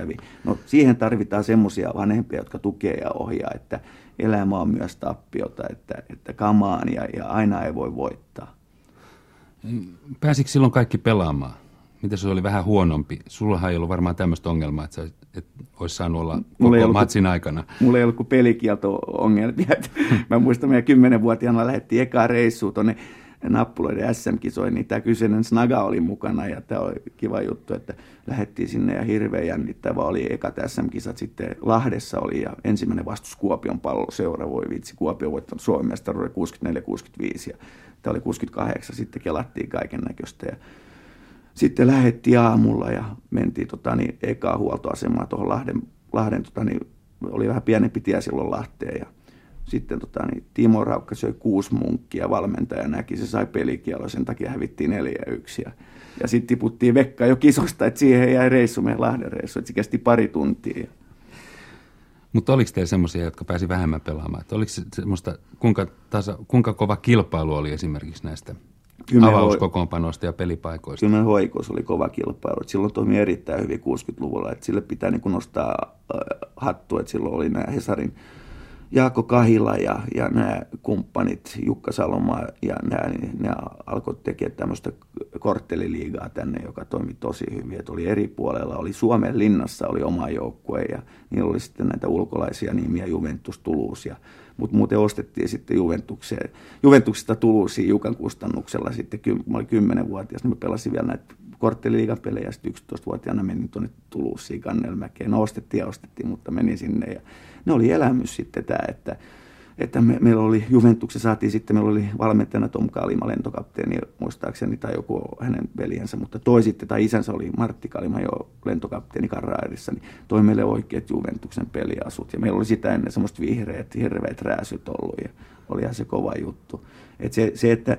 No siihen tarvitaan semmoisia vanhempia, jotka tukee ja ohjaa, että elämä on myös tappiota, että, että kamaan ja, ja aina ei voi voittaa. Pääsikö silloin kaikki pelaamaan? Mitä se oli vähän huonompi? Sulla ei ollut varmaan tämmöistä ongelmaa, että sä et olisi saanut olla koko ollut, matsin aikana. Mulla ei ollut kuin pelikielto-ongelmia. Mä muistan, meidän kymmenenvuotiaana lähdettiin ekaa reissuun tuonne nappuloiden SM-kisoihin, niin tämä kyseinen Snaga oli mukana ja tämä oli kiva juttu, että lähdettiin sinne ja hirveän jännittävä oli. Ekat SM-kisat sitten Lahdessa oli ja ensimmäinen vastus Kuopion palloseura, voi vitsi, Kuopio voittanut Suomen mestaruuden 64-65 ja tämä oli 68, sitten kelattiin kaiken näköistä ja sitten lähettiin aamulla ja mentiin tota, niin, ekaa huoltoasemaa tuohon Lahden, Lahden tota, niin, oli vähän pienempi tie silloin Lahteen ja sitten tota, niin Timo Raukka söi kuusi munkkia, valmentaja näki, se sai pelikielo, sen takia hävittiin neljä yksi. Ja, ja sitten tiputtiin Vekka jo kisosta, että siihen jäi reissu, meidän Lahden reissu, että se kesti pari tuntia. Mutta oliko teillä semmoisia, jotka pääsi vähemmän pelaamaan? Että oliko se semmoista, kuinka, tasa, kuinka kova kilpailu oli esimerkiksi näistä Kyllä avauskokoonpanoista ja pelipaikoista? Kyllä hoikos oli kova kilpailu. Silloin toimi erittäin hyvin 60-luvulla. Että sille pitää niin nostaa hattu, että silloin oli nämä Hesarin Jaakko Kahila ja, ja nämä kumppanit, Jukka Saloma ja nämä, niin ne alkoi tekemään tämmöistä kortteliliigaa tänne, joka toimi tosi hyvin. Et oli eri puolella, oli Suomen linnassa oli oma joukkue ja niillä oli sitten näitä ulkolaisia nimiä, Juventus, Toulouse ja mutta muuten ostettiin sitten Juventukseen, Juventuksesta Tuluusiin Jukan kustannuksella sitten, kun mä olin 10-vuotias, niin mä pelasin vielä näitä kortteliigan pelejä, sitten 11-vuotiaana menin tuonne Tuluusiin Kannelmäkeen. No ostettiin ja ostettiin, mutta menin sinne ja ne oli elämys sitten tämä, että, että me, meillä oli Juventuksen saatiin sitten, meillä oli valmentajana Tom Kalima, lentokapteeni muistaakseni, tai joku hänen veljensä, mutta toi sitten, tai isänsä oli Martti Kalima jo lentokapteeni Karraerissa, niin toi meille oikeat Juventuksen peliasut, ja meillä oli sitä ennen semmoista vihreät, hirveät rääsyt ollut, ja olihan se kova juttu. Et se, se, että,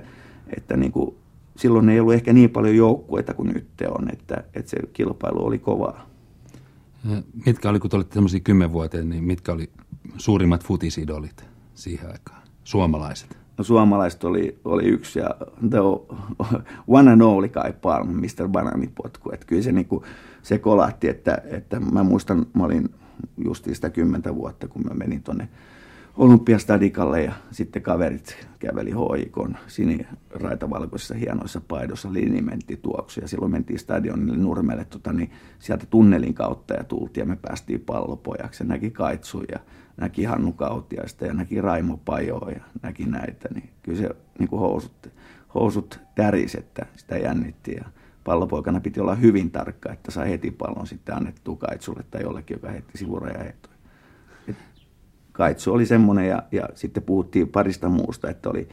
että niin kuin, silloin ei ollut ehkä niin paljon joukkueita kuin nyt on, että, että se kilpailu oli kovaa. Mitkä oli, kun te olitte tämmöisiä kymmenvuoteen, niin mitkä oli suurimmat futisidolit siihen aikaan? Suomalaiset? No suomalaiset oli, oli yksi ja the one and only Kai Palm, Mr. Bananipotku. Että kyllä se, niinku, se kolahti, että, että mä muistan, mä olin justiin sitä kymmentä vuotta, kun mä menin tuonne Olympiastadikalle ja sitten kaverit käveli hoikon siniraitavalkoisissa hienoissa paidossa linimenttituoksu ja silloin mentiin stadionille Nurmelle tota, niin sieltä tunnelin kautta ja tultiin ja me päästiin pallopojaksi. Ja näki Kaitsu ja näki Hannu Kautiaista ja näki Raimo Pajoa ja näki näitä, niin kyllä se niin kuin housut, housut täris, että sitä jännitti. Ja pallopoikana piti olla hyvin tarkka, että sai heti pallon sitten annettua Kaitsulle tai jollekin, joka heitti sivuraja. Kaitsu oli semmoinen ja, ja sitten puhuttiin parista muusta, että oli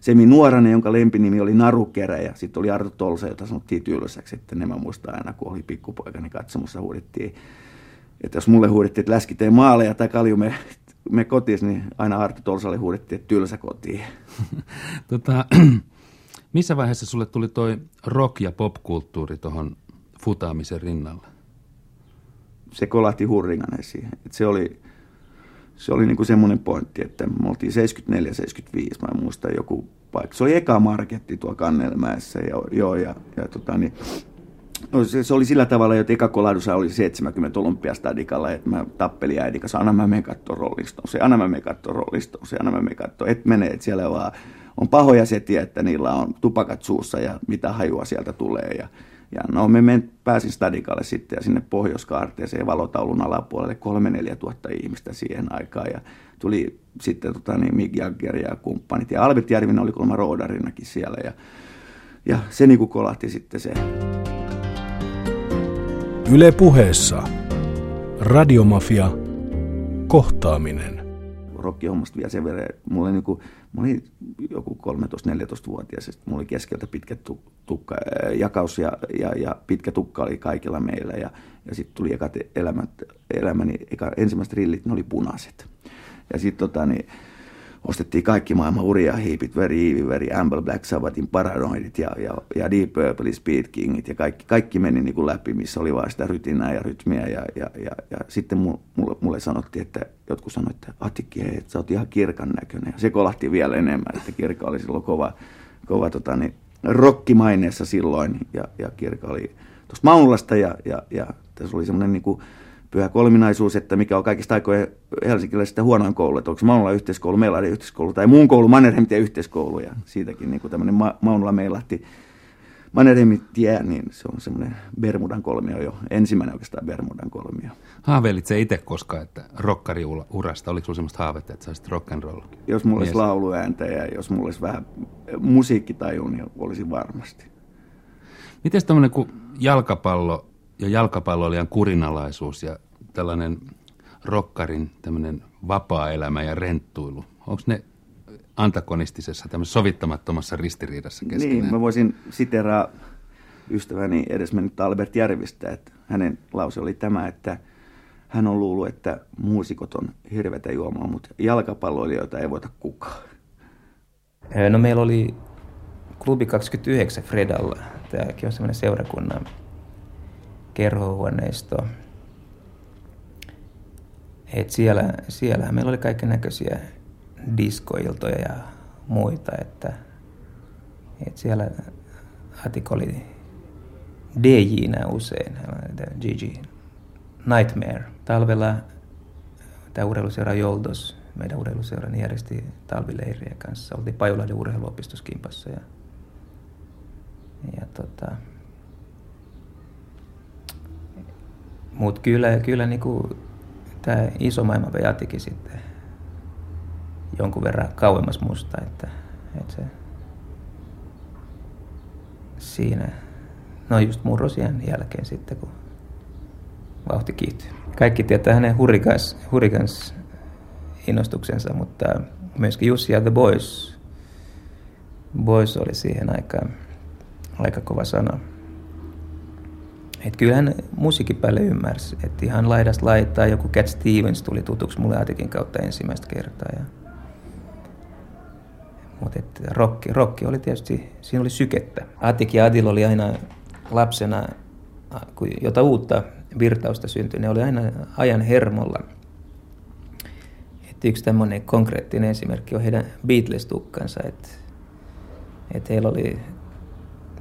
Semi Nuoranen, jonka lempinimi oli Narukerä ja sitten oli Arto Tolsa, jota sanottiin tylsäksi, että ne mä muistan aina, kun oli pikkupoika, niin katsomussa huudettiin, että jos mulle huudettiin, että läski tee maaleja tai kalju me, me kotiin, niin aina Arto Tolsalle huudettiin, että tylsä kotiin. tota, missä vaiheessa sulle tuli toi rock- ja popkulttuuri tuohon futaamisen rinnalle? Se kolahti hurringan esiin. Et se oli, se oli niinku semmoinen pointti, että me oltiin 74-75, mä muista joku paikka. Se oli eka marketti tuolla Kannelmäessä, ja, joo, ja, ja tota, niin, No, se, se, oli sillä tavalla, että eka kolahdussa oli 70 olympiastadikalla, että mä tappelin äidin kanssa, anna mä menen katsoa rolliston, se anna mä menen katsoa rolliston, se anna mä menen katsoa, et mene, että siellä vaan on pahoja setiä, että niillä on tupakat suussa ja mitä hajua sieltä tulee. Ja, ja no me men, pääsin stadikalle sitten ja sinne pohjoiskaarteeseen valotaulun alapuolelle kolme neljä tuhatta ihmistä siihen aikaan. Ja tuli sitten tota, niin Mick Jagger ja kumppanit. Ja Albert Järvinen oli kolma roodarinakin siellä. Ja, ja se niin kuin kolahti sitten se. Yle puheessa. Radiomafia. Kohtaaminen. Rokkihommasta vielä sen verran. Mulla oli, niin kuin, mulla oli joku 13-14-vuotias, ja mulla oli keskeltä pitkä tukka, jakaus ja, ja, ja, pitkä tukka oli kaikilla meillä. Ja, ja sitten tuli ekat elämät, elämäni, eka, ensimmäiset rillit, ne oli punaiset. Ja sitten tota, niin, ostettiin kaikki maailman uria hiipit, Very Evil, Very Amble, Black Sabbathin Paranoidit ja, ja, ja Deep Purple, Speed Kingit ja kaikki, kaikki meni niin kuin läpi, missä oli vaan sitä rytinää ja rytmiä ja, ja, ja, ja sitten mulle, mulle sanottiin, että jotkut sanoivat, että Atikki, hei, että sä oot ihan kirkan näköinen. Ja se kolahti vielä enemmän, että kirka oli silloin kova, kova tota, niin, rokkimaineessa silloin ja, ja kirka oli tuosta Maunulasta ja, ja, ja tässä oli semmoinen niin kuin, pyhä kolminaisuus, että mikä on kaikista aikojen helsinkiläisestä huonoin koulu, että onko se Maunulla yhteiskoulu, Meilahden yhteiskoulu tai muun koulu, Mannerheimtien yhteiskoulu ja siitäkin niin kuin tämmöinen Ma- Maunulla Meilahti Mannerheimitie, niin se on semmoinen Bermudan kolmio jo, ensimmäinen oikeastaan Bermudan kolmio. Haaveilit se itse koskaan, että rokkariurasta, oliko sinulla semmoista haavetta, että saisit rock and roll? Jos mulla olisi lauluääntä ja jos mulla olisi vähän musiikkitaju, niin olisi varmasti. Miten tämmöinen kuin jalkapallo ja jalkapalloilijan kurinalaisuus ja tällainen rokkarin tämmöinen vapaa-elämä ja renttuilu, onko ne antagonistisessa, tämmöisessä sovittamattomassa ristiriidassa keskenään? Niin, mä voisin siteraa ystäväni edesmennyt Albert Järvistä, että hänen lause oli tämä, että hän on luullut, että muusikot on hirveätä juomaa, mutta jalkapalloilijoita ei voita kukaan. No meillä oli klubi 29 Fredalla. Tämäkin on semmoinen seurakunnan kerhohuoneisto. Et siellä, siellä meillä oli kaiken näköisiä diskoiltoja ja muita, että et siellä Atik oli DJ-nä usein, Gigi Nightmare. Talvella tämä urheiluseura Joldos, meidän urheiluseurani järjesti talvileiriä kanssa. Oltiin Pajulahden urheiluopistossa kimpassa ja, ja tota, Mutta kyllä, kyllä niinku, tämä iso maailma vei Atikin sitten jonkun verran kauemmas musta, että, että se siinä, no just murrosien jälkeen sitten, kun vauhti kiihtyy. Kaikki tietää hänen hurrikans, hurrikans innostuksensa, mutta myöskin Jussi ja The Boys. Boys oli siihen aikaan aika kova sana. Et kyllähän musiikin päälle ymmärsi, että ihan laidasta laittaa joku Cat Stevens tuli tutuksi mulle Atikin kautta ensimmäistä kertaa. Ja... Mutta rokki, rokki oli tietysti, siinä oli sykettä. Atik ja Adil oli aina lapsena, kun jota uutta virtausta syntyi, ne oli aina ajan hermolla. Et yksi tämmöinen konkreettinen esimerkki on heidän Beatles-tukkansa, että et heillä oli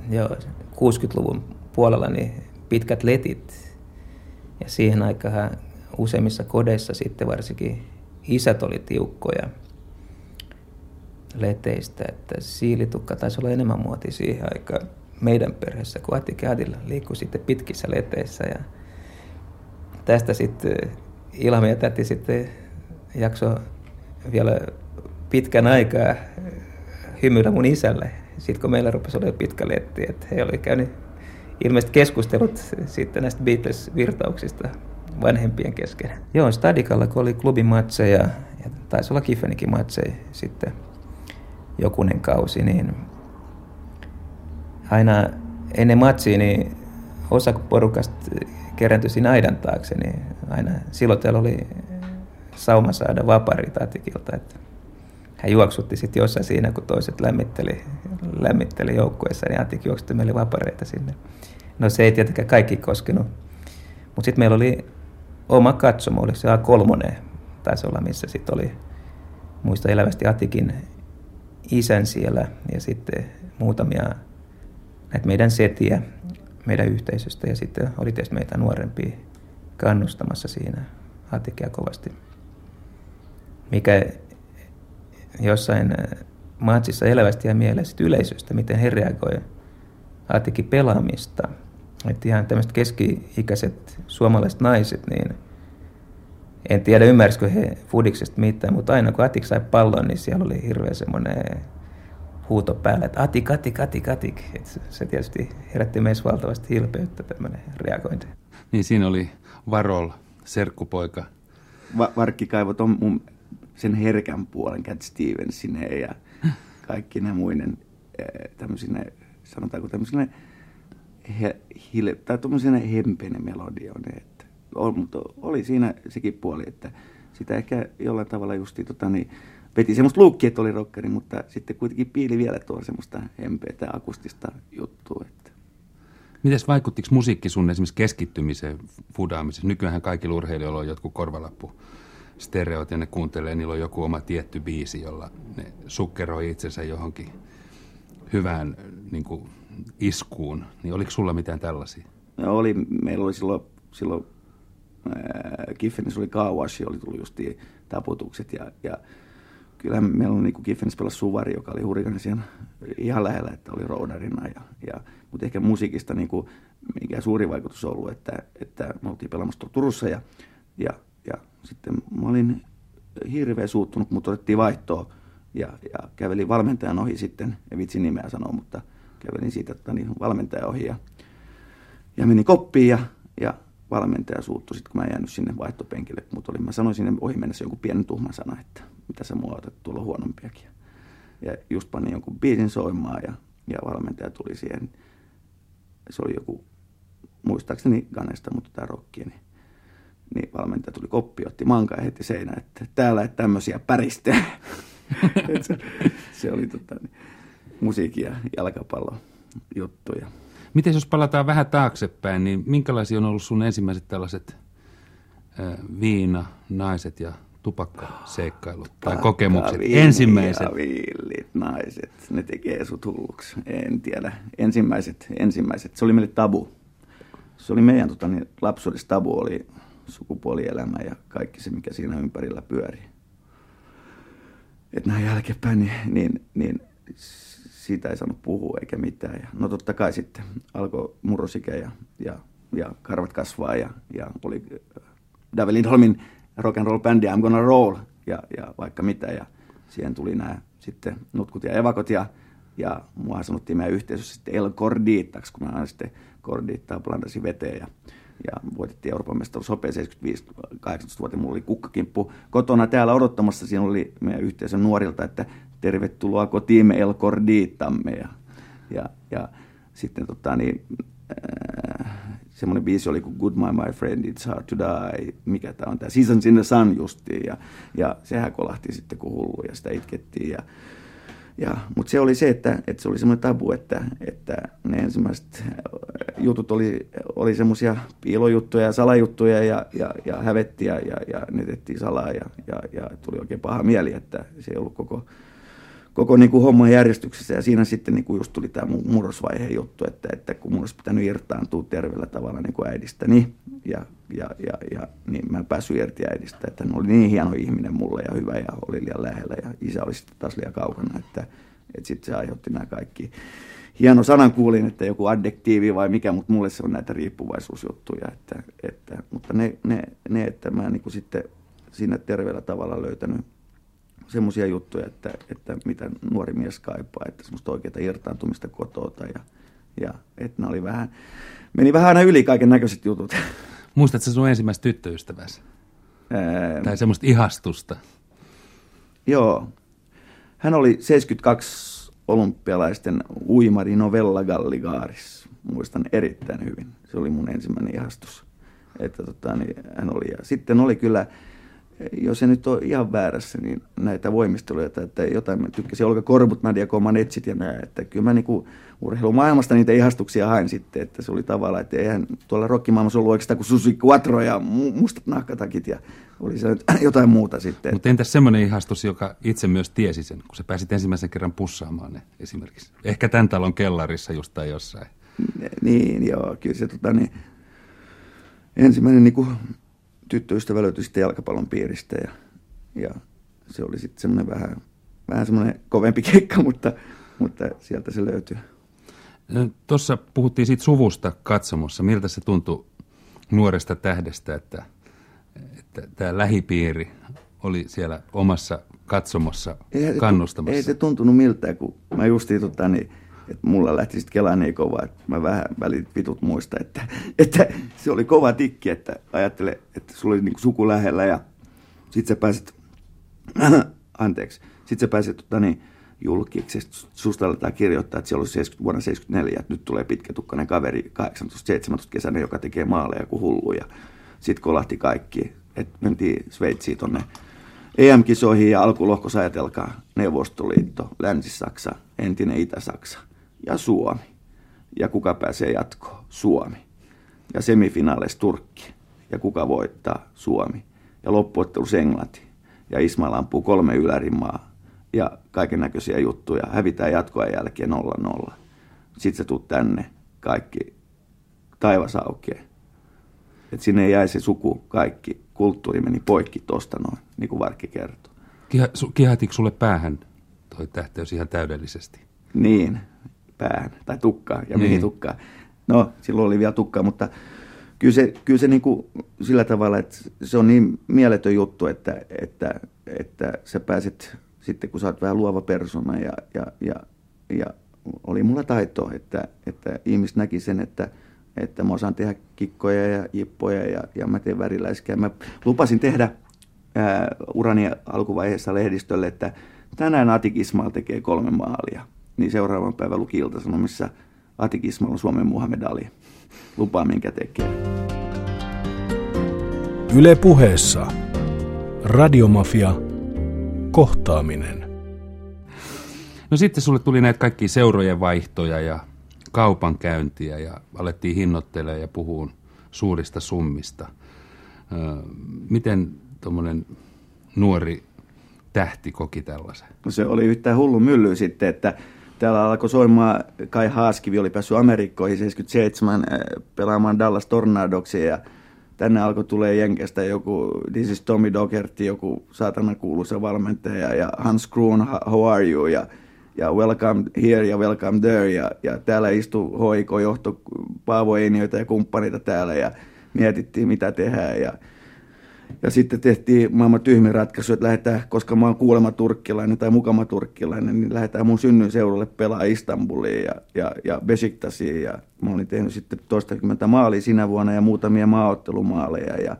jo 60-luvun puolella niin pitkät letit. Ja siihen aikaan useimmissa kodeissa sitten varsinkin isät oli tiukkoja leteistä, että siilitukka taisi olla enemmän muoti siihen aikaan meidän perheessä, kun Atti Kädillä liikkui sitten pitkissä leteissä ja tästä sitten Ilmi ja täti sitten jakso vielä pitkän aikaa hymyillä mun isälle. Sitten kun meillä rupesi olemaan pitkä letti, että he oli käynyt ilmeisesti keskustelut sitten näistä Beatles-virtauksista vanhempien kesken. Joo, Stadikalla kun oli klubin matseja, ja taisi olla Kiffenikin matseja sitten jokunen kausi, niin aina ennen matsia niin osa porukasta kerääntyi siinä aidan taakse, niin aina silloin oli sauma saada vapari Tatikilta, että hän juoksutti sitten jossain siinä, kun toiset lämmitteli, lämmitteli joukkueessa, niin Atik juoksutti meille vapareita sinne. No se ei tietenkään kaikki koskenut. Mutta sitten meillä oli oma katsomo, oli se A3, taisi olla, missä sitten oli, muista elävästi Atikin isän siellä ja sitten muutamia näitä meidän setiä meidän yhteisöstä ja sitten oli tietysti meitä nuorempia kannustamassa siinä Atikia kovasti. Mikä jossain matsissa elävästi ja mielessä yleisöstä, miten he reagoivat Atikin pelaamista – että ihan tämmöiset keski-ikäiset suomalaiset naiset, niin en tiedä ymmärsikö he fudiksesta mitään, mutta aina kun Atik sai pallon, niin siellä oli hirveä semmoinen huuto päällä, että Atik, Atik, Atik, Atik. Et se tietysti herätti meissä valtavasti hilpeyttä tämmöinen reagointi. Niin siinä oli Varol, serkkupoika. Va- Varkkikaivot on mun sen herkän puolen Cat Stevensineen ja kaikki ne muinen eh, tämmöisinä, sanotaanko tämmöisinä he, hile, tai tuommoisena hempeinen melodioinen. Että, on, mutta oli siinä sekin puoli, että sitä ehkä jollain tavalla justi tota, niin, veti semmoista luukkia, että oli rockeri, mutta sitten kuitenkin piili vielä tuolla semmoista hempeätä akustista juttua. Että. Miten vaikuttiko musiikki sun esimerkiksi keskittymiseen fudaamisessa? Nykyään kaikilla urheilijoilla on jotkut korvalappu stereot ja ne kuuntelee, niillä on joku oma tietty biisi, jolla ne sukkeroi itsensä johonkin hyvään niin kuin, iskuun. Niin oliko sulla mitään tällaisia? No oli, meillä oli silloin, silloin Kiffenissä oli Kawashi, oli tullut just taputukset ja, ja kyllä meillä on niin Kiffenissä pelasi Suvari, joka oli hurrikaani ihan lähellä, että oli roudarina. Ja, ja, mutta ehkä musiikista niin kuin, mikä suuri vaikutus on ollut, että, että me oltiin pelaamassa Turussa ja, ja, ja sitten mä olin hirveän suuttunut, mutta otettiin vaihtoa ja, ja kävelin valmentajan ohi sitten, en vitsi nimeä sanoa, mutta kävelin siitä että niin valmentajan ohi ja, ja menin koppiin ja, ja valmentaja suuttui sitten, kun mä en jäänyt sinne vaihtopenkille. Mutta olin, mä sanoin sinne ohi mennessä jonkun pienen tuhman sana, että mitä sä mua otat, tuolla huonompiakin. Ja just panin jonkun biisin soimaan ja, ja valmentaja tuli siihen. Se oli joku, muistaakseni Ganesta, mutta tämä rokki, niin, niin valmentaja tuli koppi, otti manka ja heti seinä, että täällä et tämmöisiä päristää. se, se, oli tota, niin, musiikki ja jalkapallo juttuja. Miten jos palataan vähän taaksepäin, niin minkälaisia on ollut sun ensimmäiset tällaiset äh, viina, naiset ja tupakkaseikkailut tai kokemukset? Ensimmäiset. villit naiset, ne tekee sut hulluksi. En tiedä. Ensimmäiset, ensimmäiset. Se oli meille tabu. Se oli meidän tota, niin, lapsuudessa tabu, oli sukupuolielämä ja kaikki se, mikä siinä ympärillä pyörii. Että näin jälkeenpäin, niin, niin, niin siitä ei saanut puhua eikä mitään. Ja, no totta kai sitten alkoi murrosikä ja, ja, ja karvat kasvaa ja, ja oli äh, David Lindholmin rock and roll bändi I'm Gonna Roll ja, ja vaikka mitä. Ja siihen tuli nämä sitten nutkut ja evakot ja, ja mua sanottiin meidän yhteisössä sitten El Cordittaksi, kun mä sitten Cordiittaa blandasin veteen ja, ja voitettiin Euroopan mestaruus hopea 75 18 vuotta. Mulla oli kukkakimppu kotona täällä odottamassa. Siinä oli meidän yhteisön nuorilta, että tervetuloa kotiimme El Cordittamme. Ja, ja, ja sitten tota, niin, äh, semmoinen biisi oli kuin Good My My Friend, It's Hard to Die, mikä tämä on, tämä Seasons in the Sun justiin, ja, ja sehän kolahti sitten kuin hullu, ja sitä itkettiin, ja, ja, mutta se oli se, että, että se oli semmoinen tabu, että, että ne ensimmäiset jutut oli, oli semmoisia piilojuttuja ja salajuttuja ja, ja, ja hävettiä ja, ja ne tehtiin salaa ja, ja, ja tuli oikein paha mieli, että se ei ollut koko, koko niin kuin homman järjestyksessä. Ja siinä sitten niin kuin just tuli tämä murrosvaiheen juttu, että, että kun mun olisi pitänyt irtaantua terveellä tavalla niin kuin äidistäni ja, ja, ja, ja niin mä en päässyt irti äidistä, että hän oli niin hieno ihminen mulle ja hyvä ja oli liian lähellä ja isä oli sitten taas liian kaukana, että, että sitten se aiheutti nämä kaikki. Hieno sanan kuulin, että joku addektiivi vai mikä, mutta mulle se on näitä riippuvaisuusjuttuja, että, että, mutta ne, ne, ne, että mä niin kuin sitten siinä terveellä tavalla löytänyt semmoisia juttuja, että, että mitä nuori mies kaipaa, että semmoista oikeaa irtaantumista kotota ja, ja että oli vähän, meni vähän aina yli kaiken näköiset jutut. Muistatko sun ensimmäistä tyttöystäväsi? Ää... Tai semmoista ihastusta? Joo. Hän oli 72 olympialaisten uimari Novella Galligaaris. Muistan erittäin hyvin. Se oli mun ensimmäinen ihastus. Että tota, niin hän oli. Ja sitten oli kyllä jos se nyt on ihan väärässä, niin näitä voimisteluja, että jotain, mä tykkäsin Olga Korbut, Nadia Comanetsit ja näin, että kyllä mä niinku urheilumaailmasta niitä ihastuksia hain sitten, että se oli tavallaan, että eihän tuolla rockimaailmassa ollut oikeastaan kuin Susi Quattro ja mustat nahkatakit ja oli se nyt jotain muuta sitten. Mutta entäs semmoinen ihastus, joka itse myös tiesi sen, kun sä pääsit ensimmäisen kerran pussaamaan ne esimerkiksi? Ehkä tämän talon kellarissa just tai jossain. Niin, joo, kyllä se tota, niin, ensimmäinen niin kuin, tyttöystävä löytyi sitten jalkapallon piiristä ja, ja se oli sitten semmoinen vähän, vähän semmoinen kovempi keikka, mutta, mutta sieltä se löytyi. Tuossa puhuttiin siitä suvusta katsomossa. Miltä se tuntui nuoresta tähdestä, että, että tämä lähipiiri oli siellä omassa katsomossa kannustamassa? Ei se tuntunut miltään, kun mä justiin tota, niin, että mulla lähti sitten Kela niin kova, että mä vähän välit vitut muista, että, että se oli kova tikki, että ajattele, että sulla oli niinku suku lähellä ja sit sä pääset, anteeksi, sit sä pääset tota niin, julkiksi, susta aletaan kirjoittaa, että siellä oli 70, vuonna 74, että nyt tulee pitkätukkainen kaveri 18-17 kesänä, joka tekee maaleja kuin hullu ja sitten kolahti kaikki, että mentiin Sveitsiin tonne EM-kisoihin ja alkulohkossa ajatelkaa Neuvostoliitto, Länsi-Saksa, entinen Itä-Saksa ja Suomi. Ja kuka pääsee jatkoon? Suomi. Ja semifinaaleissa Turkki. Ja kuka voittaa? Suomi. Ja loppuottelussa Englanti. Ja Ismail ampuu kolme ylärimaa ja kaiken näköisiä juttuja. Hävitään jatkoa jälkeen 0-0. Sitten se tuu tänne, kaikki taivas aukeaa. Että sinne jäi se suku, kaikki, kulttuuri meni poikki tosta noin, niin kuin Varkki kertoo. Kihatiko sulle päähän toi tähteys ihan täydellisesti? Niin, päähän, tai tukkaa ja niin. tukkaa. No, silloin oli vielä tukkaa, mutta kyllä se, kyllä se niin kuin sillä tavalla, että se on niin mieletön juttu, että, että, että sä pääset sitten, kun sä oot vähän luova persona ja, ja, ja, ja oli mulla taito, että, että ihmiset näki sen, että, että mä osaan tehdä kikkoja ja jippoja ja, ja mä teen väriläiskää. Mä lupasin tehdä ää, urani alkuvaiheessa lehdistölle, että tänään Atik Ismail tekee kolme maalia. Niin seuraavan päivän luki Ilta-Sanomissa Atik Ismail on Suomen Muhammed Ali. Lupaa minkä tekee. Yle puheessa. Radiomafia. Kohtaaminen. No sitten sulle tuli näitä kaikki seurojen vaihtoja ja kaupankäyntiä ja alettiin hinnoittelemaan ja puhua suurista summista. Miten tuommoinen nuori tähti koki tällaisen? No se oli yhtään hullu mylly sitten, että täällä alkoi soimaan, Kai Haaskivi oli päässyt Amerikkoihin 77 pelaamaan Dallas Tornadoksia ja tänne alkoi tulee Jenkestä joku, this is Tommy Doherty, joku saatana kuuluisa valmentaja ja Hans Kroon, how are you? Ja ja welcome here ja welcome there ja, ja täällä istui HIK-johto Paavo Einioita ja kumppaneita täällä ja mietittiin mitä tehdään ja, ja sitten tehtiin maailman tyhmin ratkaisu, että lähdetään, koska mä oon kuulema turkkilainen tai mukama turkkilainen, niin lähdetään mun synnyin seudulle pelaa Istanbuliin ja, ja, ja Besiktassiin. Ja mä olin tehnyt sitten toistakymmentä maalia sinä vuonna ja muutamia maaottelumaaleja ja,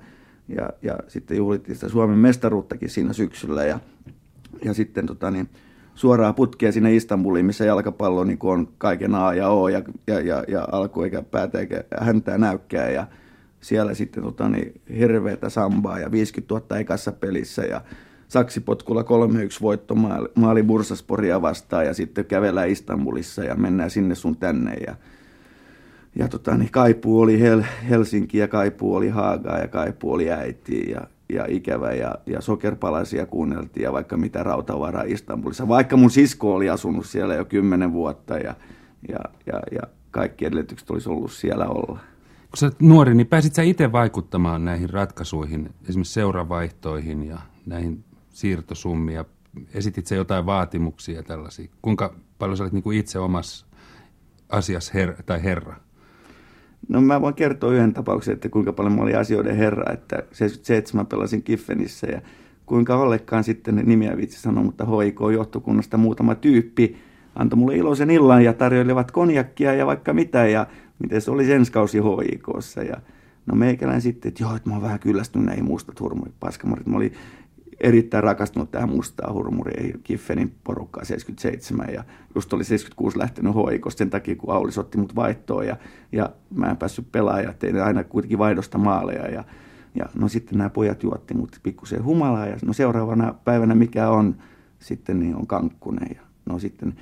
ja, ja sitten juhlittiin sitä Suomen mestaruuttakin siinä syksyllä ja, ja sitten tota niin, suoraa putkea sinne Istanbuliin, missä jalkapallo niin on kaiken A ja O ja, ja, ja, ja alku eikä päätä eikä häntää näykkää ja siellä sitten tota, niin, hirveätä sambaa ja 50 000 ekassa pelissä ja saksipotkulla 3-1 voitto maali Bursasporia vastaan ja sitten kävellään Istanbulissa ja mennään sinne sun tänne ja, ja tota, niin Kaipuu oli Hel- Helsinki ja Kaipuu oli Haagaa ja Kaipuu oli äiti ja, ja ikävä ja, ja sokerpalaisia kuunneltiin ja vaikka mitä rautavaraa Istanbulissa. Vaikka mun sisko oli asunut siellä jo kymmenen vuotta ja, ja, ja, ja kaikki edellytykset olisi ollut siellä olla. Sä nuori, niin pääsit sä itse vaikuttamaan näihin ratkaisuihin, esimerkiksi seuravaihtoihin ja näihin siirtosummia? Esitit sä jotain vaatimuksia tällaisia? Kuinka paljon sä olet niin kuin itse omassa asiassa her- tai herra? No mä voin kertoa yhden tapauksen, että kuinka paljon mä olin asioiden herra, että 77 pelasin Kiffenissä ja kuinka ollekaan sitten nimiä vitsi sanoa, mutta HIK-johtokunnasta muutama tyyppi antoi mulle iloisen illan ja tarjoilivat konjakkia ja vaikka mitä ja miten se oli ensi kausi HIKssa ja no meikälän sitten, että joo, että mä oon vähän kyllästynyt näihin mustat hurmurit, paskamurit. Mä olin erittäin rakastunut tähän mustaan hurmuriin, Kiffenin porukkaa 77 ja just oli 76 lähtenyt hoikosta sen takia, kun Aulis otti mut vaihtoon. Ja, ja mä en päässyt pelaamaan tein aina kuitenkin vaihdosta maaleja. Ja, ja no sitten nämä pojat juotti mut pikkusen humalaa. Ja no seuraavana päivänä mikä on? Sitten niin on kankkunen. Ja no sitten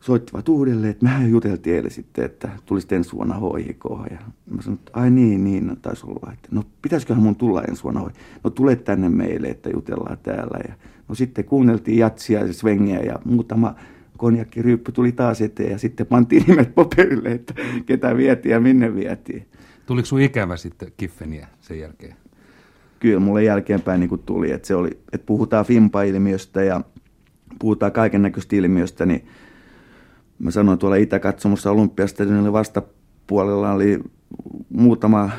soittivat uudelleen, että mehän juteltiin eilen sitten, että tulisi ensi vuonna HIK. Ja mä sanoin, että ai niin, niin, no taisi olla, että no pitäisiköhän mun tulla ensi vuonna HIK. No tule tänne meille, että jutellaan täällä. Ja no sitten kuunneltiin jatsia ja svengiä ja muutama konjakkiryyppy tuli taas eteen ja sitten pantiin nimet paperille, että ketä vietiin ja minne vietiin. Tuliko sun ikävä sitten Kiffeniä sen jälkeen? Kyllä mulle jälkeenpäin niin kuin tuli, että, se oli, että puhutaan Fimpa-ilmiöstä ja puhutaan kaiken näköistä ilmiöstä, niin mä sanoin tuolla Itäkatsomussa Olympiastadionilla vastapuolella oli muutama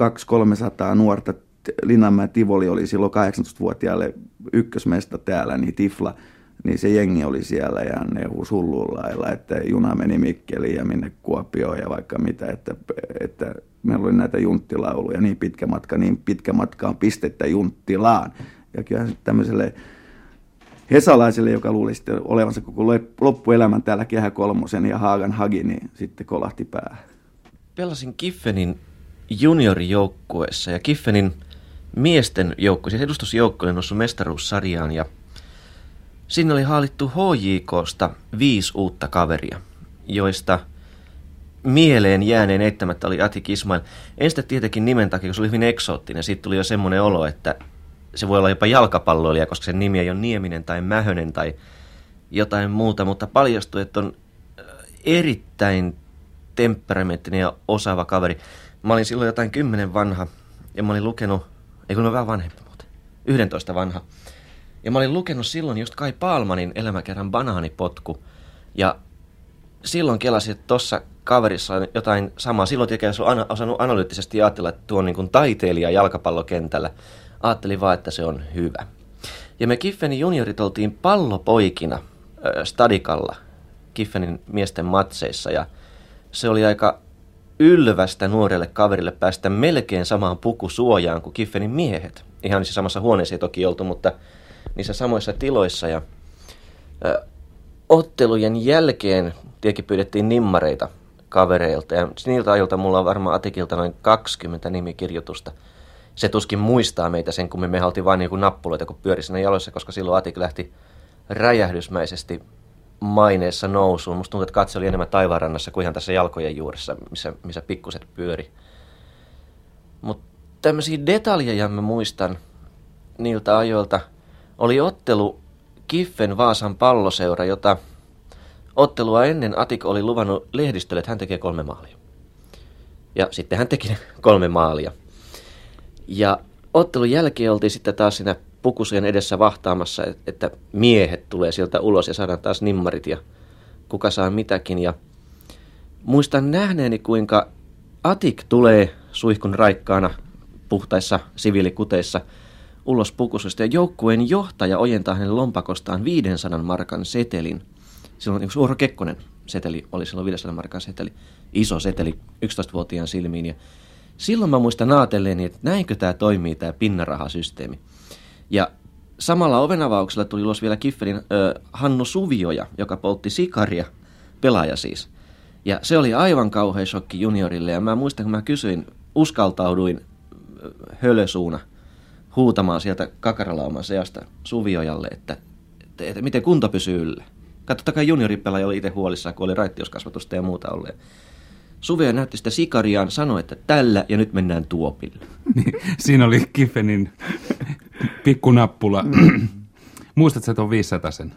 200-300 nuorta. Linnanmäen Tivoli oli silloin 18-vuotiaalle ykkösmesta täällä, niin Tifla, niin se jengi oli siellä ja ne huus hulluun lailla, että juna meni Mikkeliin ja minne Kuopioon ja vaikka mitä, että, että meillä oli näitä junttilauluja, niin pitkä matka, niin pitkä matka on pistettä junttilaan. Ja kyllä tämmöiselle hesalaiselle, joka luuli sitten olevansa koko loppuelämän täällä Kehä Kolmosen ja Haagan Hagi, niin sitten kolahti päähän. Pelasin Kiffenin juniorijoukkueessa ja Kiffenin miesten joukko, siis edustusjoukko oli noussut mestaruussarjaan ja sinne oli haalittu HJKsta viisi uutta kaveria, joista mieleen jääneen eittämättä oli Atik Ismail. En sitä tietenkin nimen takia, kun se oli hyvin eksoottinen. Siitä tuli jo semmoinen olo, että se voi olla jopa jalkapalloilija, koska sen nimi ei ole Nieminen tai Mähönen tai jotain muuta, mutta paljastui, että on äh, erittäin temperamenttinen ja osaava kaveri. Mä olin silloin jotain kymmenen vanha ja mä olin lukenut, ei kun mä vähän vanhempi muuten, 11 vanha. Ja mä olin lukenut silloin just Kai Paalmanin elämäkerran Banaanipotku. Ja silloin kelasin, että tuossa kaverissa on jotain samaa. Silloin tietenkin olisi osannut analyyttisesti ajatella, että tuo on niin kuin taiteilija jalkapallokentällä. Ajattelin vaan, että se on hyvä. Ja me Kiffenin juniorit oltiin pallopoikina äh, Stadikalla Kiffenin miesten matseissa ja se oli aika ylvästä nuorelle kaverille päästä melkein samaan pukusuojaan kuin Kiffenin miehet. Ihan niissä samassa huoneessa ei toki oltu, mutta niissä samoissa tiloissa. Ja, ö, ottelujen jälkeen tietenkin pyydettiin nimmareita kavereilta. Ja niiltä ajoilta mulla on varmaan Atikilta noin 20 nimikirjoitusta. Se tuskin muistaa meitä sen, kun me, me vain niin nappuloita, kun pyöri siinä jaloissa, koska silloin Atik lähti räjähdysmäisesti maineessa nousuun. Musta tuntuu, että katse oli enemmän taivaanrannassa kuin ihan tässä jalkojen juuressa, missä, missä pikkuset pyöri. Mutta tämmöisiä detaljeja mä muistan niiltä ajoilta. Oli ottelu Kiffen Vaasan palloseura, jota ottelua ennen Atik oli luvannut lehdistölle, että hän tekee kolme maalia. Ja sitten hän teki kolme maalia. Ja ottelun jälkeen oltiin sitten taas siinä pukusien edessä vahtaamassa, että miehet tulee sieltä ulos ja saadaan taas nimmarit ja kuka saa mitäkin. Ja muistan nähneeni, kuinka Atik tulee suihkun raikkaana puhtaissa siviilikuteissa ulos pukusesta ja joukkueen johtaja ojentaa hänen lompakostaan 500 markan setelin. Silloin niin Suoro Kekkonen seteli oli silloin 500 markan seteli, iso seteli 11-vuotiaan silmiin. Ja silloin mä muistan naatelleeni, että näinkö tämä toimii tämä pinnarahasysteemi. Ja samalla ovenavauksella tuli ulos vielä Kifferin ö, Hannu Suvioja, joka poltti sikaria, pelaaja siis. Ja se oli aivan kauhean shokki juniorille. Ja mä muistan, kun mä kysyin, uskaltauduin hölösuuna huutamaan sieltä kakaralauman seasta Suviojalle, että, että, että miten kunto pysyy yllä. Katsotaan junioripelaaja oli itse huolissaan, kun oli raittioskasvatusta ja muuta ollut. Suvio näytti sitä sikariaan, sanoi, että tällä ja nyt mennään tuopille. Niin, siinä oli Kiffenin pikkunappula. Muistatko että on 500 sen?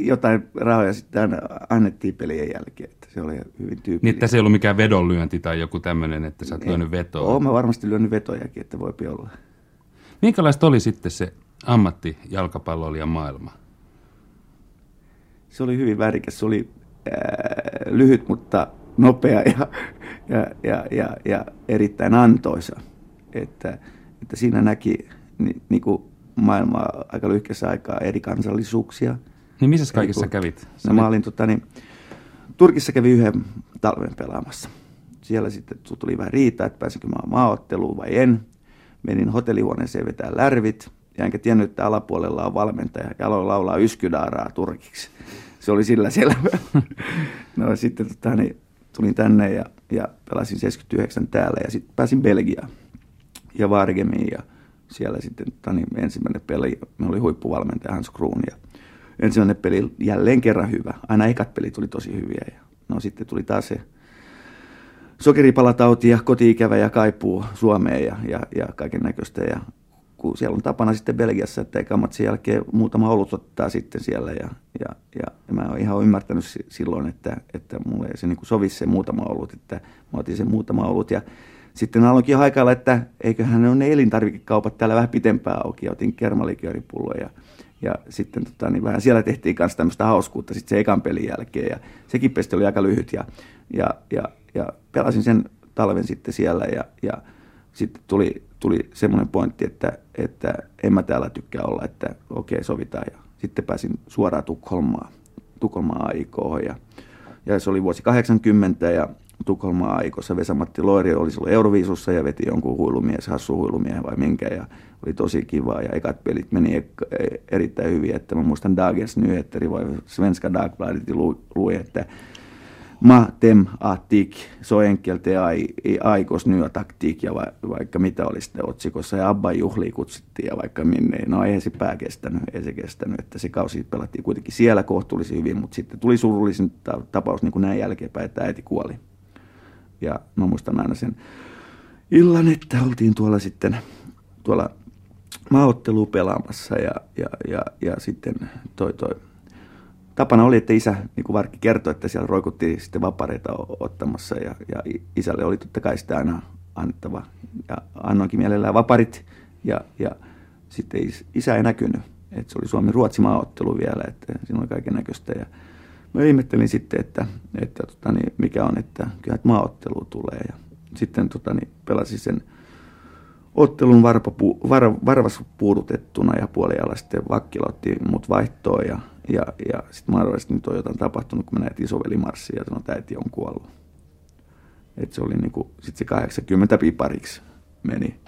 Jotain rahoja sitten annettiin pelien jälkeen, että se oli hyvin tyypillistä. Niin, että se ei ollut mikään vedonlyönti tai joku tämmöinen, että sä oot lyönyt vetoa. Oon mä varmasti lyönyt vetojakin, että voipi olla. Minkälaista oli sitten se ammatti jalkapalloilijan maailma? Se oli hyvin värikäs. Se oli äh, lyhyt, mutta nopea ja, ja, ja, ja, ja erittäin antoisa. Että että siinä näki ni, niin kuin maailmaa aika lyhkässä aikaa eri kansallisuuksia. Niin missä kaikissa kun, kävit? No, mä olin, tota, niin, Turkissa kävi yhden talven pelaamassa. Siellä sitten tuli vähän riita, että pääsinkö mä maaotteluun vai en. Menin hotellihuoneeseen vetää lärvit, ja enkä tiennyt, että alapuolella on valmentaja, ja aloin laulaa yskydaaraa turkiksi. Se oli sillä selvä. no sitten tota, niin, tulin tänne ja, ja pelasin 79 täällä, ja sitten pääsin Belgiaan ja Vargemiin ja siellä sitten tani, ensimmäinen peli, me oli huippuvalmentaja Hans Kruun ja ensimmäinen peli jälleen kerran hyvä. Aina ekat pelit tuli tosi hyviä ja no sitten tuli taas se sokeripalatauti ja kotiikävä ja kaipuu Suomeen ja, ja, ja kaiken näköistä ja kun siellä on tapana sitten Belgiassa, että eikä matsin jälkeen muutama olut ottaa sitten siellä ja, ja, ja, mä oon ihan ymmärtänyt silloin, että, että mulle ei se niin sovi se muutama olut, että mä otin sen muutama olut ja sitten aloinkin haikailla, että eiköhän ne ole ne elintarvikekaupat täällä vähän pitempään auki. Ja otin kermalikööripulloja. Ja, ja sitten tota, niin vähän siellä tehtiin myös tämmöistä hauskuutta sitten se ekan pelin jälkeen. Ja sekin pesti oli aika lyhyt. Ja, ja, ja, ja pelasin sen talven sitten siellä. Ja, ja sitten tuli, tuli semmoinen pointti, että, että en mä täällä tykkää olla, että okei okay, sovitaan. Ja sitten pääsin suoraan Tukholmaan, Tukholmaan aikoon. Ja, ja se oli vuosi 80 ja Tukholmaa aikoissa. Vesamatti Loiri oli silloin Euroviisussa ja veti jonkun huilumies, hassu huilumiehen vai minkä. Ja oli tosi kiva ja ekat pelit meni e- erittäin hyvin. Että mä muistan Dagens Nyheter vai Svenska Dagbladet luin, että ma tem atik, så enkelt är i, i aikos nya taktiik ja va, vaikka mitä oli sitten otsikossa ja Abba juhli kutsittiin ja vaikka minne, no ei se pää kestänyt, ei se kestänyt, että se kausi pelattiin kuitenkin siellä kohtuullisen hyvin, mutta sitten tuli surullisin tapaus niin kuin näin jälkeenpäin, että äiti kuoli. Ja mä muistan aina sen illan, että oltiin tuolla sitten tuolla maaottelu pelaamassa ja, ja, ja, ja sitten toi, toi tapana oli, että isä, niin kuin Varkki kertoi, että siellä roikuttiin sitten vapareita ottamassa ja, ja isälle oli totta kai sitä aina annettava. Ja annoinkin mielellään vaparit ja, ja sitten isä ei näkynyt. Että se oli Suomen-Ruotsi maaottelu vielä, että siinä oli kaiken näköistä. Ja mä ihmettelin sitten, että, että tota, niin mikä on, että kyllä että maaottelu tulee. Ja sitten tota, niin pelasin sen ottelun varpapu, var, varvas puudutettuna ja puoliala sitten Vakkila otti mut vaihtoon ja ja, ja sitten että nyt on jotain tapahtunut, kun mä näin isovelimarssia ja sanoin, että äiti on kuollut. Et se oli niinku, sit se 80 pipariksi meni.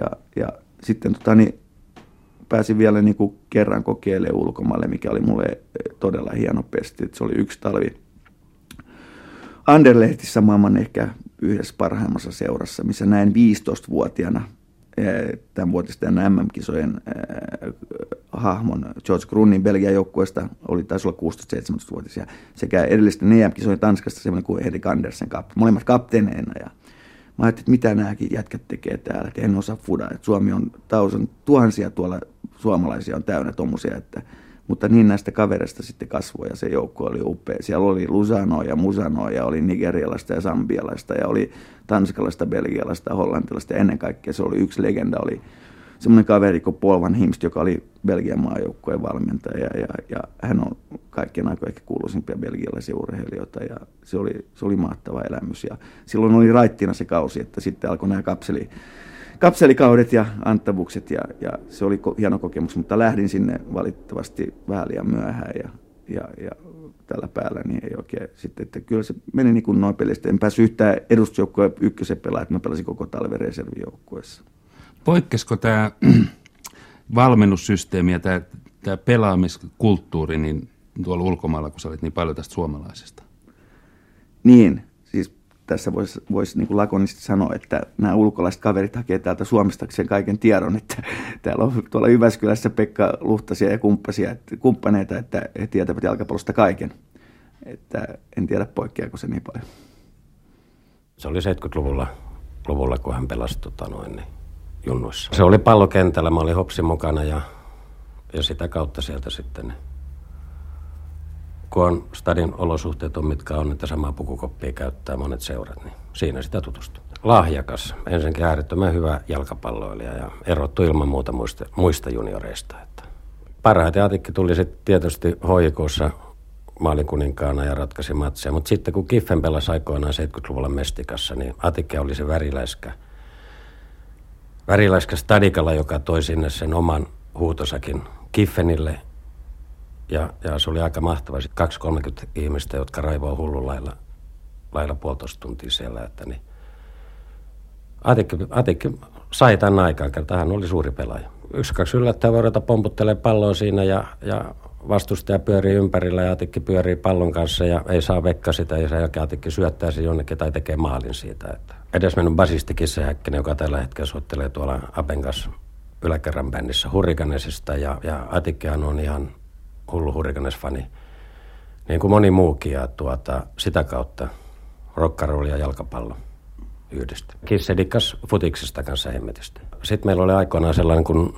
Ja, ja sitten tota, niin, pääsin vielä niinku kerran kokeilemaan ulkomaille, mikä oli mulle todella hieno pesti. Et se oli yksi talvi Anderlehtissä maailman ehkä yhdessä parhaimmassa seurassa, missä näin 15-vuotiaana tämän vuotisten MM-kisojen äh, hahmon George Grunnin Belgian joukkueesta oli taisi olla 16-17-vuotias sekä edellisten EM-kisojen Tanskasta semmoinen kuin Erik Andersen, kap, molemmat kapteeneina ja Mä ajattelin, että mitä nämäkin jätkät tekee täällä, että en osaa fuda. Että Suomi on tausan, tuhansia tuolla suomalaisia on täynnä tuommoisia, että mutta niin näistä kavereista sitten kasvoi ja se joukko oli upea. Siellä oli Lusano ja Musano ja oli nigerialaista ja sambialaista ja oli tanskalaista, belgialaista, hollantilaista ja ennen kaikkea se oli yksi legenda, oli semmoinen kaveri kuin Polvan Himst, joka oli Belgian maajoukkojen valmentaja ja, ja, ja hän on kaikkien aikojen ehkä kuuluisimpia belgialaisia urheilijoita ja se oli, se oli mahtava elämys ja silloin oli raittina se kausi, että sitten alkoi nämä kapseli kapselikaudet ja antabukset ja, ja se oli ko- hieno kokemus, mutta lähdin sinne valitettavasti vähän liian myöhään ja, ja, ja tällä päällä, niin ei oikein sitten, että kyllä se meni niin kuin noin pelistä. En päässyt yhtään edustusjoukkoja ykkösen pelaa, että mä pelasin koko talven reservijoukkueessa. Poikkesko tämä valmennussysteemi ja tämä, tämä pelaamiskulttuuri niin tuolla ulkomailla, kun sä olit niin paljon tästä suomalaisesta? Niin, tässä voisi vois niin lakonisesti sanoa, että nämä ulkolaiset kaverit hakee täältä sen kaiken tiedon, että täällä on tuolla Jyväskylässä Pekka Luhtasia ja kumppasia, että, kumppaneita, että he tietävät jalkapallosta kaiken. Että en tiedä poikkeako se niin paljon. Se oli 70-luvulla, luvulla, kun hän pelasi tota noin, niin, junnuissa. Se oli pallokentällä, mä olin Hopsin mukana ja, ja sitä kautta sieltä sitten kun on stadin olosuhteet on mitkä on, että samaa pukukoppia käyttää monet seurat, niin siinä sitä tutustuu. Lahjakas, ensinnäkin äärettömän hyvä jalkapalloilija ja erottu ilman muuta muista, muista junioreista. Että parhaiten Atikki tuli sitten tietysti hoikossa maalikuninkaana ja ratkaisi matseja, mutta sitten kun Kiffen pelasi aikoinaan 70-luvulla Mestikassa, niin Atikki oli se väriläiskä, väriläiskä stadikalla, joka toi sinne sen oman huutosakin Kiffenille ja, ja se oli aika mahtava. 2-30 ihmistä, jotka raivoo hullu lailla, lailla puolitoista tuntia siellä. Että niin. Atikki, Atikki sai tämän aikaan, kerta hän oli suuri pelaaja. Yksi, kaksi yllättäen voi ruveta pomputtelee palloa siinä ja, ja vastustaja pyörii ympärillä ja Atikki pyörii pallon kanssa ja ei saa vekka sitä ja sen jälkeen Atikki syöttää se jonnekin tai tekee maalin siitä. Että edesmennyt basisti Kisse Häkkinen, joka tällä hetkellä soittelee tuolla Apen kanssa yläkerran bändissä Hurrikanesista ja, ja Atikkihan on ihan hullu hurrikanes-fani, niin kuin moni muukin, ja tuota, sitä kautta rockarulli ja jalkapallo yhdestä. Kisse dikkas futiksesta kanssa hemmetistä. Sitten meillä oli aikoinaan sellainen kuin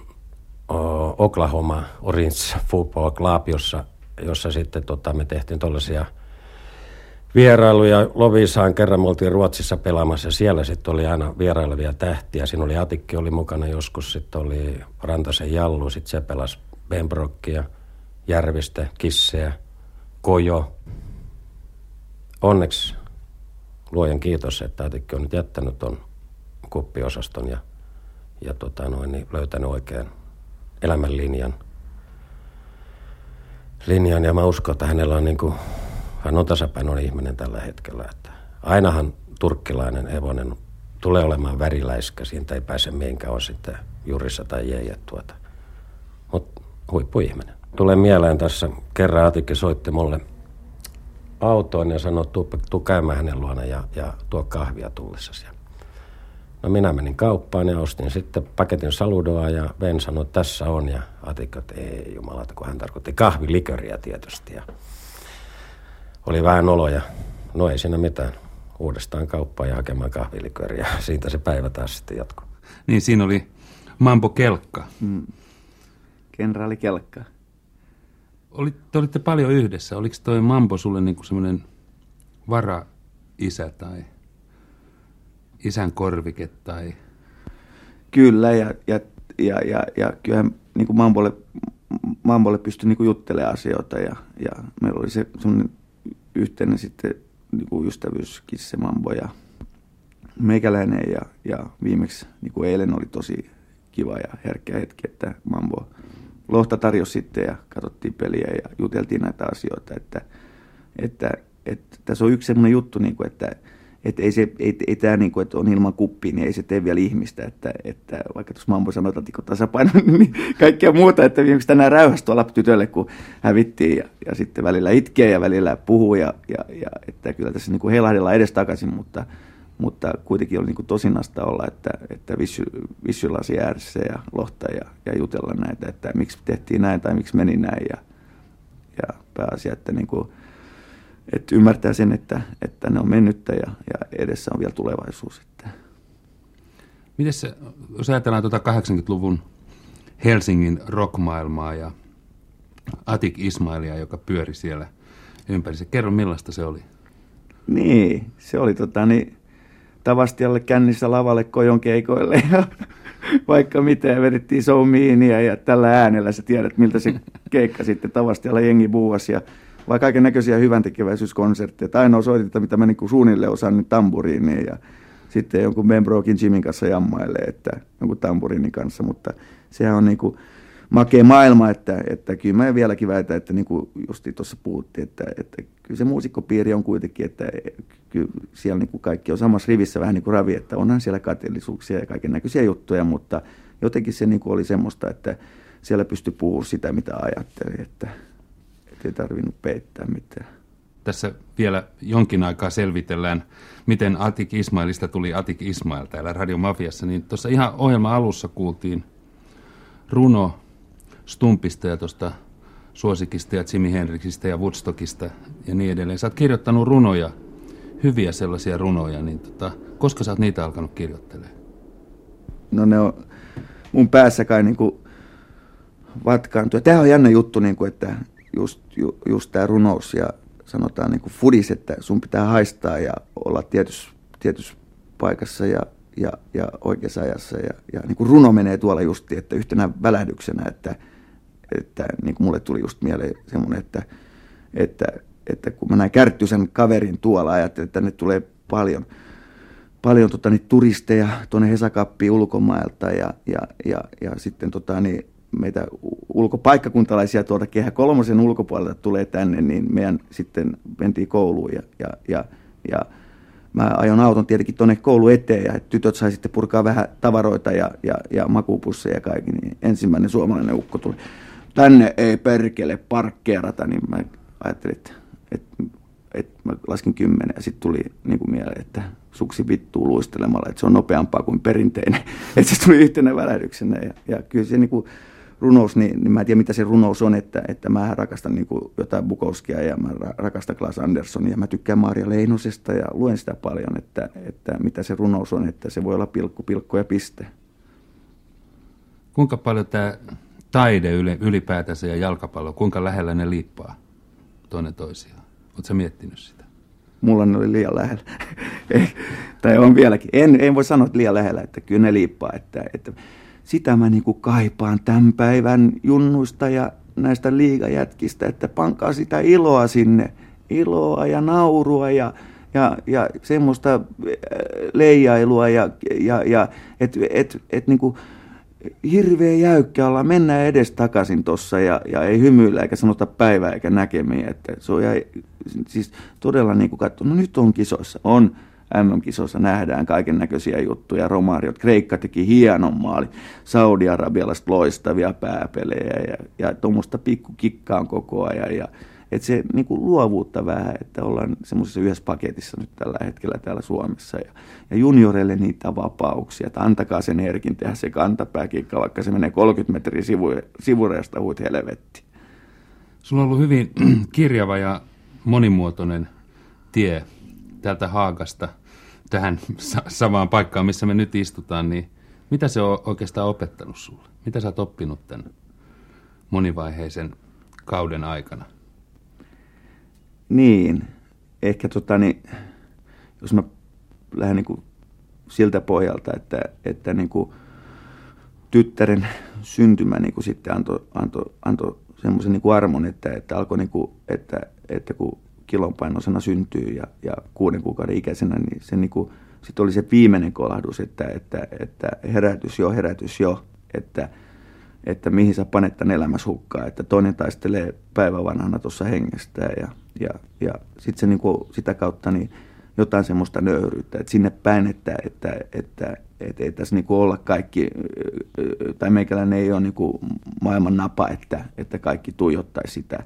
Oklahoma Orange Football Club, jossa, jossa sitten tota, me tehtiin tuollaisia vierailuja. Lovisaan kerran me oltiin Ruotsissa pelaamassa ja siellä sitten oli aina vierailevia tähtiä. Siinä oli Atikki oli mukana joskus, sitten oli Rantasen Jallu, sitten se pelasi Benbrockia – Järvistä, Kisseä, Kojo. Onneksi luojan kiitos, että Atikki on nyt jättänyt tuon kuppiosaston ja, ja tota noin, niin löytänyt oikean elämänlinjan. Linjan, ja mä uskon, että hänellä on niin kuin, hän on tasapainoinen ihminen tällä hetkellä. Että ainahan turkkilainen evonen tulee olemaan väriläiskä, siitä ei pääse mihinkään on sitten jurissa tai jeijä tuota. Mutta huippuihminen. Tulee mieleen tässä, kerran Atikki soitti mulle autoon ja sanoi, tuu, tuu käymään hänen luona ja, ja tuo kahvia tullessasi. No minä menin kauppaan ja ostin sitten paketin saludoa ja Ben sanoi, että tässä on. Ja ajattelin, että ei jumalata, kun hän tarkoitti kahviliköriä tietysti. Ja oli vähän oloja. No ei siinä mitään. Uudestaan kauppaan ja hakemaan kahviliköriä. Siitä se päivä taas sitten jatkuu. Niin siinä oli Mambo Kelkka. Mm. Kenraali Kelkka. Oli, te olitte paljon yhdessä. Oliko toi Mambo sulle niinku semmoinen vara-isä tai isän korvike tai... Kyllä, ja, ja, ja, ja, ja kyllähän niin kuin Mambolle, Mambolle pystyi niin kuin juttelemaan asioita, ja, ja meillä oli se semmoinen yhteinen sitten niin kuin ystävyyskin se Mambo ja meikäläinen, ja, ja viimeksi niin kuin eilen oli tosi kiva ja herkkä hetki, että Mambo lohta tarjosi sitten ja katsottiin peliä ja juteltiin näitä asioita, että, että, että tässä on yksi semmoinen juttu, niin kuin, että että ei, se, ei, ei tämä niin kuin, että on ilman kuppia, niin ei se tee vielä ihmistä, että, että vaikka tuossa Mambo sanoi, että tasapaino, niin kaikkea muuta, että viimeksi tänään räyhäsi tuolla tytölle, kun hävittiin ja, ja sitten välillä itkee ja välillä puhuu ja, ja, ja että kyllä tässä niin kuin heilahdellaan edestakaisin, mutta, mutta kuitenkin oli niin tosinasta olla, että, että vissylasi ääressä ja lohta ja, ja jutella näitä, että miksi tehtiin näin tai miksi meni näin ja, ja pääasia, että niin kuin, että ymmärtää sen, että, että ne on mennyttä ja, ja edessä on vielä tulevaisuus. Että. Miten se, jos ajatellaan tuota 80-luvun Helsingin rockmaailmaa ja Atik Ismailia, joka pyöri siellä ympärissä. Kerro, millaista se oli? Niin, se oli tota, niin, Tavastialle kännissä lavalle kojon keikoille ja vaikka mitä ja vedettiin soumiinia ja tällä äänellä sä tiedät, miltä se keikka sitten Tavastialla jengi buuasi ja vai kaiken näköisiä hyvän tekeväisyyskonsertteja. Ainoa soitetta, mitä mä niin suunnilleen osaan, niin tamburiini ja sitten jonkun Ben Brokin Jimin kanssa jammailee, että jonkun tamburiinin kanssa, mutta sehän on niin kuin makea maailma, että, että kyllä mä vieläkin väitän, että niin kuin justi tuossa puhuttiin, että, että kyllä se muusikkopiiri on kuitenkin, että kyllä siellä niin kuin kaikki on samassa rivissä vähän niin kuin ravi, että onhan siellä kateellisuuksia ja kaiken näköisiä juttuja, mutta jotenkin se niin kuin oli semmoista, että siellä pystyi puhumaan sitä, mitä ajatteli, että ei tarvinnut peittää mitään. Tässä vielä jonkin aikaa selvitellään, miten Atik Ismailista tuli Atik Ismail täällä Radio Mafiassa. Niin tuossa ihan ohjelman alussa kuultiin runo Stumpista ja tuosta Suosikista ja Jimi Hendrixistä ja Woodstockista ja niin edelleen. Sä oot kirjoittanut runoja, hyviä sellaisia runoja, niin tota, koska sä oot niitä alkanut kirjoittelemaan? No ne on mun päässä kai niin kuin vatkaantua. Tämä on jännä juttu, niin kuin, että just, ju, just tämä runous ja sanotaan niin kuin fudis, että sun pitää haistaa ja olla tietyssä tietys paikassa ja, ja, ja oikeassa ajassa. Ja, ja niin kuin runo menee tuolla justi, että yhtenä välähdyksenä, että, että niin kuin mulle tuli just mieleen semmoinen, että, että, että kun mä näin Kärttysen kaverin tuolla, ajattelin, että tänne tulee paljon, paljon tota, niin, turisteja tuonne Hesakappiin ulkomailta ja, ja, ja, ja sitten tota, niin, meitä ulkopaikkakuntalaisia tuolta Kehä Kolmosen ulkopuolelta tulee tänne, niin meidän sitten mentiin kouluun ja, ja, ja, ja mä ajon auton tietenkin tuonne koulu eteen ja tytöt sai sitten purkaa vähän tavaroita ja, ja, ja makupusseja ja kaikki, niin ensimmäinen suomalainen ukko tuli. Tänne ei perkele parkkeerata, niin mä ajattelin, että, että, että mä laskin kymmenen ja sitten tuli niin kuin mieleen, että suksi vittuu luistelemalla, että se on nopeampaa kuin perinteinen. että se tuli yhtenä välähdyksenä ja, ja kyllä se niin kuin, runous, niin, niin mä en tiedä mitä se runous on, että, että mä rakastan niin kuin jotain Bukowskia ja mä rakastan Klaas Anderssonia ja mä tykkään Maria Leinosesta ja luen sitä paljon, että, että mitä se runous on, että se voi olla pilkku, pilkku ja piste. Kuinka paljon tämä taide ylipäätänsä ja jalkapallo, kuinka lähellä ne liippaa toinen toisiaan? Oletko miettinyt sitä? Mulla ne oli liian lähellä. tai on vieläkin. En, en voi sanoa, että liian lähellä, että kyllä ne liippaa. Että, että sitä mä niin kuin kaipaan tämän päivän junnuista ja näistä liigajätkistä, että pankaa sitä iloa sinne, iloa ja naurua ja, ja, ja semmoista äh, leijailua ja, ja, ja että et, et niin kuin hirveä jäykkä olla, mennään edes takaisin tuossa ja, ja ei hymyillä eikä sanota päivää eikä näkemiä, että se on jäi, siis todella niin kuin katso, no nyt on kisoissa, on, MM-kisoissa nähdään kaiken näköisiä juttuja, romaariot. Kreikka teki hienon maali, Saudi-Arabialaiset loistavia pääpelejä ja, ja tuommoista pikkukikkaa koko ajan. Ja, että se niin kuin luovuutta vähän, että ollaan semmoisessa yhdessä paketissa nyt tällä hetkellä täällä Suomessa. Ja, ja junioreille niitä vapauksia, että antakaa sen Erkin tehdä se kantapääkikka, vaikka se menee 30 metriä sivu, sivureesta huut helvetti. Sulla on ollut hyvin kirjava ja monimuotoinen tie täältä Haagasta tähän samaan paikkaan, missä me nyt istutaan, niin mitä se on oikeastaan opettanut sulle? Mitä sä oot oppinut tämän monivaiheisen kauden aikana? Niin, ehkä tota, niin, jos mä lähden niin kuin siltä pohjalta, että, että niin kuin tyttären syntymä niin kuin sitten antoi anto, anto semmoisen niin armon, että, että alkoi niin kuin, että, että kun kilonpainosena syntyy ja, ja kuuden kuukauden ikäisenä, niin se niin kuin, sitten oli se viimeinen kolahdus, että, että, että herätys jo, herätys jo, että, että mihin sä panet tämän elämässä hukkaan, että toinen taistelee päivän vanhana tuossa hengestään ja, ja, ja sitten se niin kuin, sitä kautta niin jotain semmoista nöyryyttä, että sinne päin, että, että, että, että ei tässä niin kuin olla kaikki, tai meikäläinen ei ole niin kuin maailman napa, että, että kaikki tuijottaisi sitä.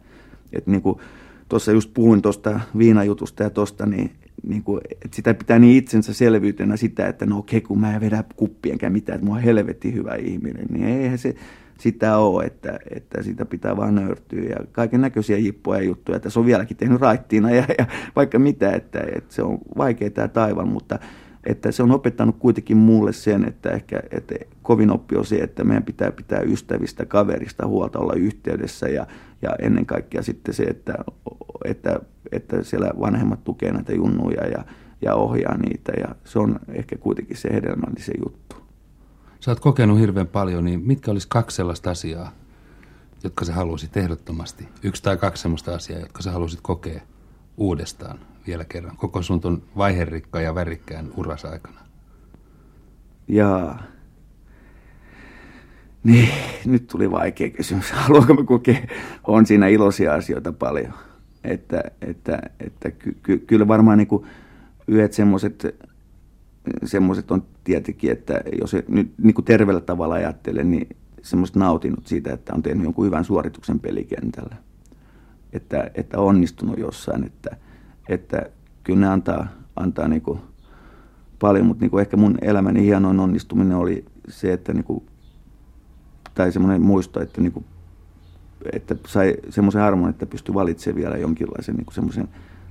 Että niin kuin tuossa just puhuin tuosta viinajutusta ja tuosta, niin, niin kuin, että sitä pitää niin itsensä selvyytenä sitä, että no okei, kun mä en vedä kuppienkään mitään, että mä oon helvetti hyvä ihminen, niin eihän se sitä ole, että, että sitä pitää vaan nöyrtyä ja kaiken näköisiä jippoja ja juttuja, se on vieläkin tehnyt raittiina ja, ja vaikka mitä, että, että se on vaikea tämä taival, mutta että se on opettanut kuitenkin mulle sen, että ehkä että kovin oppi on se, että meidän pitää pitää ystävistä, kaverista huolta olla yhteydessä ja, ja ennen kaikkea sitten se, että, että, että siellä vanhemmat tukee näitä junnuja ja, ja ohjaa niitä ja se on ehkä kuitenkin se hedelmällisen juttu. Sä oot kokenut hirveän paljon, niin mitkä olisi kaksi sellaista asiaa, jotka sä haluaisit ehdottomasti? Yksi tai kaksi sellaista asiaa, jotka sä haluaisit kokea uudestaan vielä kerran, koko sun ton vaiherikka ja värikkään uras aikana? Jaa. Niin, nyt tuli vaikea kysymys. Haluanko mä kokea? On siinä iloisia asioita paljon. Että, että, että ky, ky, kyllä varmaan niin yhdet semmoiset semmoiset on tietenkin, että jos nyt niin kuin terveellä tavalla ajattelen, niin semmoista nautinut siitä, että on tehnyt jonkun hyvän suorituksen pelikentällä. Että, että onnistunut jossain, että, että kyllä ne antaa, antaa niin kuin paljon, mutta niin kuin ehkä mun elämäni hienoin onnistuminen oli se, että niin kuin, tai semmoinen muisto, että, niin kuin, että sai semmoisen armon, että pystyi valitsemaan vielä jonkinlaisen niin kuin semmoisen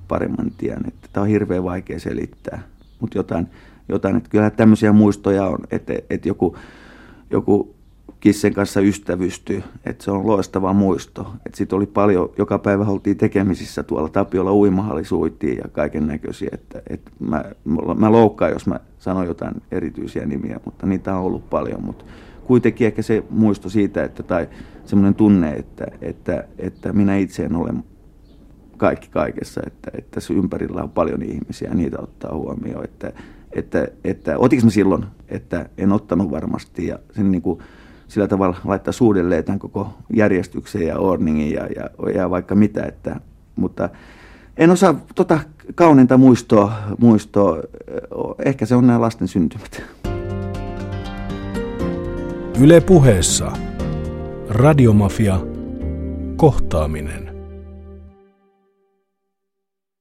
paremman tien. Että tämä on hirveän vaikea selittää, mutta jotain, jotain että kyllä tämmöisiä muistoja on, että, että joku, joku kissen kanssa ystävystyy, että se on loistava muisto. Että sitten oli paljon, joka päivä oltiin tekemisissä tuolla Tapiolla uimahalli suittiin ja kaiken näköisiä. Että, että mä, mä loukkaan, jos mä sanon jotain erityisiä nimiä, mutta niitä on ollut paljon. Mutta kuitenkin ehkä se muisto siitä, että, tai semmoinen tunne, että, että, että minä itse en ole kaikki kaikessa, että, että se ympärillä on paljon ihmisiä ja niitä ottaa huomioon. Että, että, että otinko mä silloin, että en ottanut varmasti ja sen niin kuin, sillä tavalla laittaa suudelleen tämän koko järjestyksen ja ordningin ja, ja, ja vaikka mitä. Että, mutta en osaa tota kauneinta muistoa, muistoa, ehkä se on nämä lasten syntymät. Yle puheessa. Radiomafia. Kohtaaminen.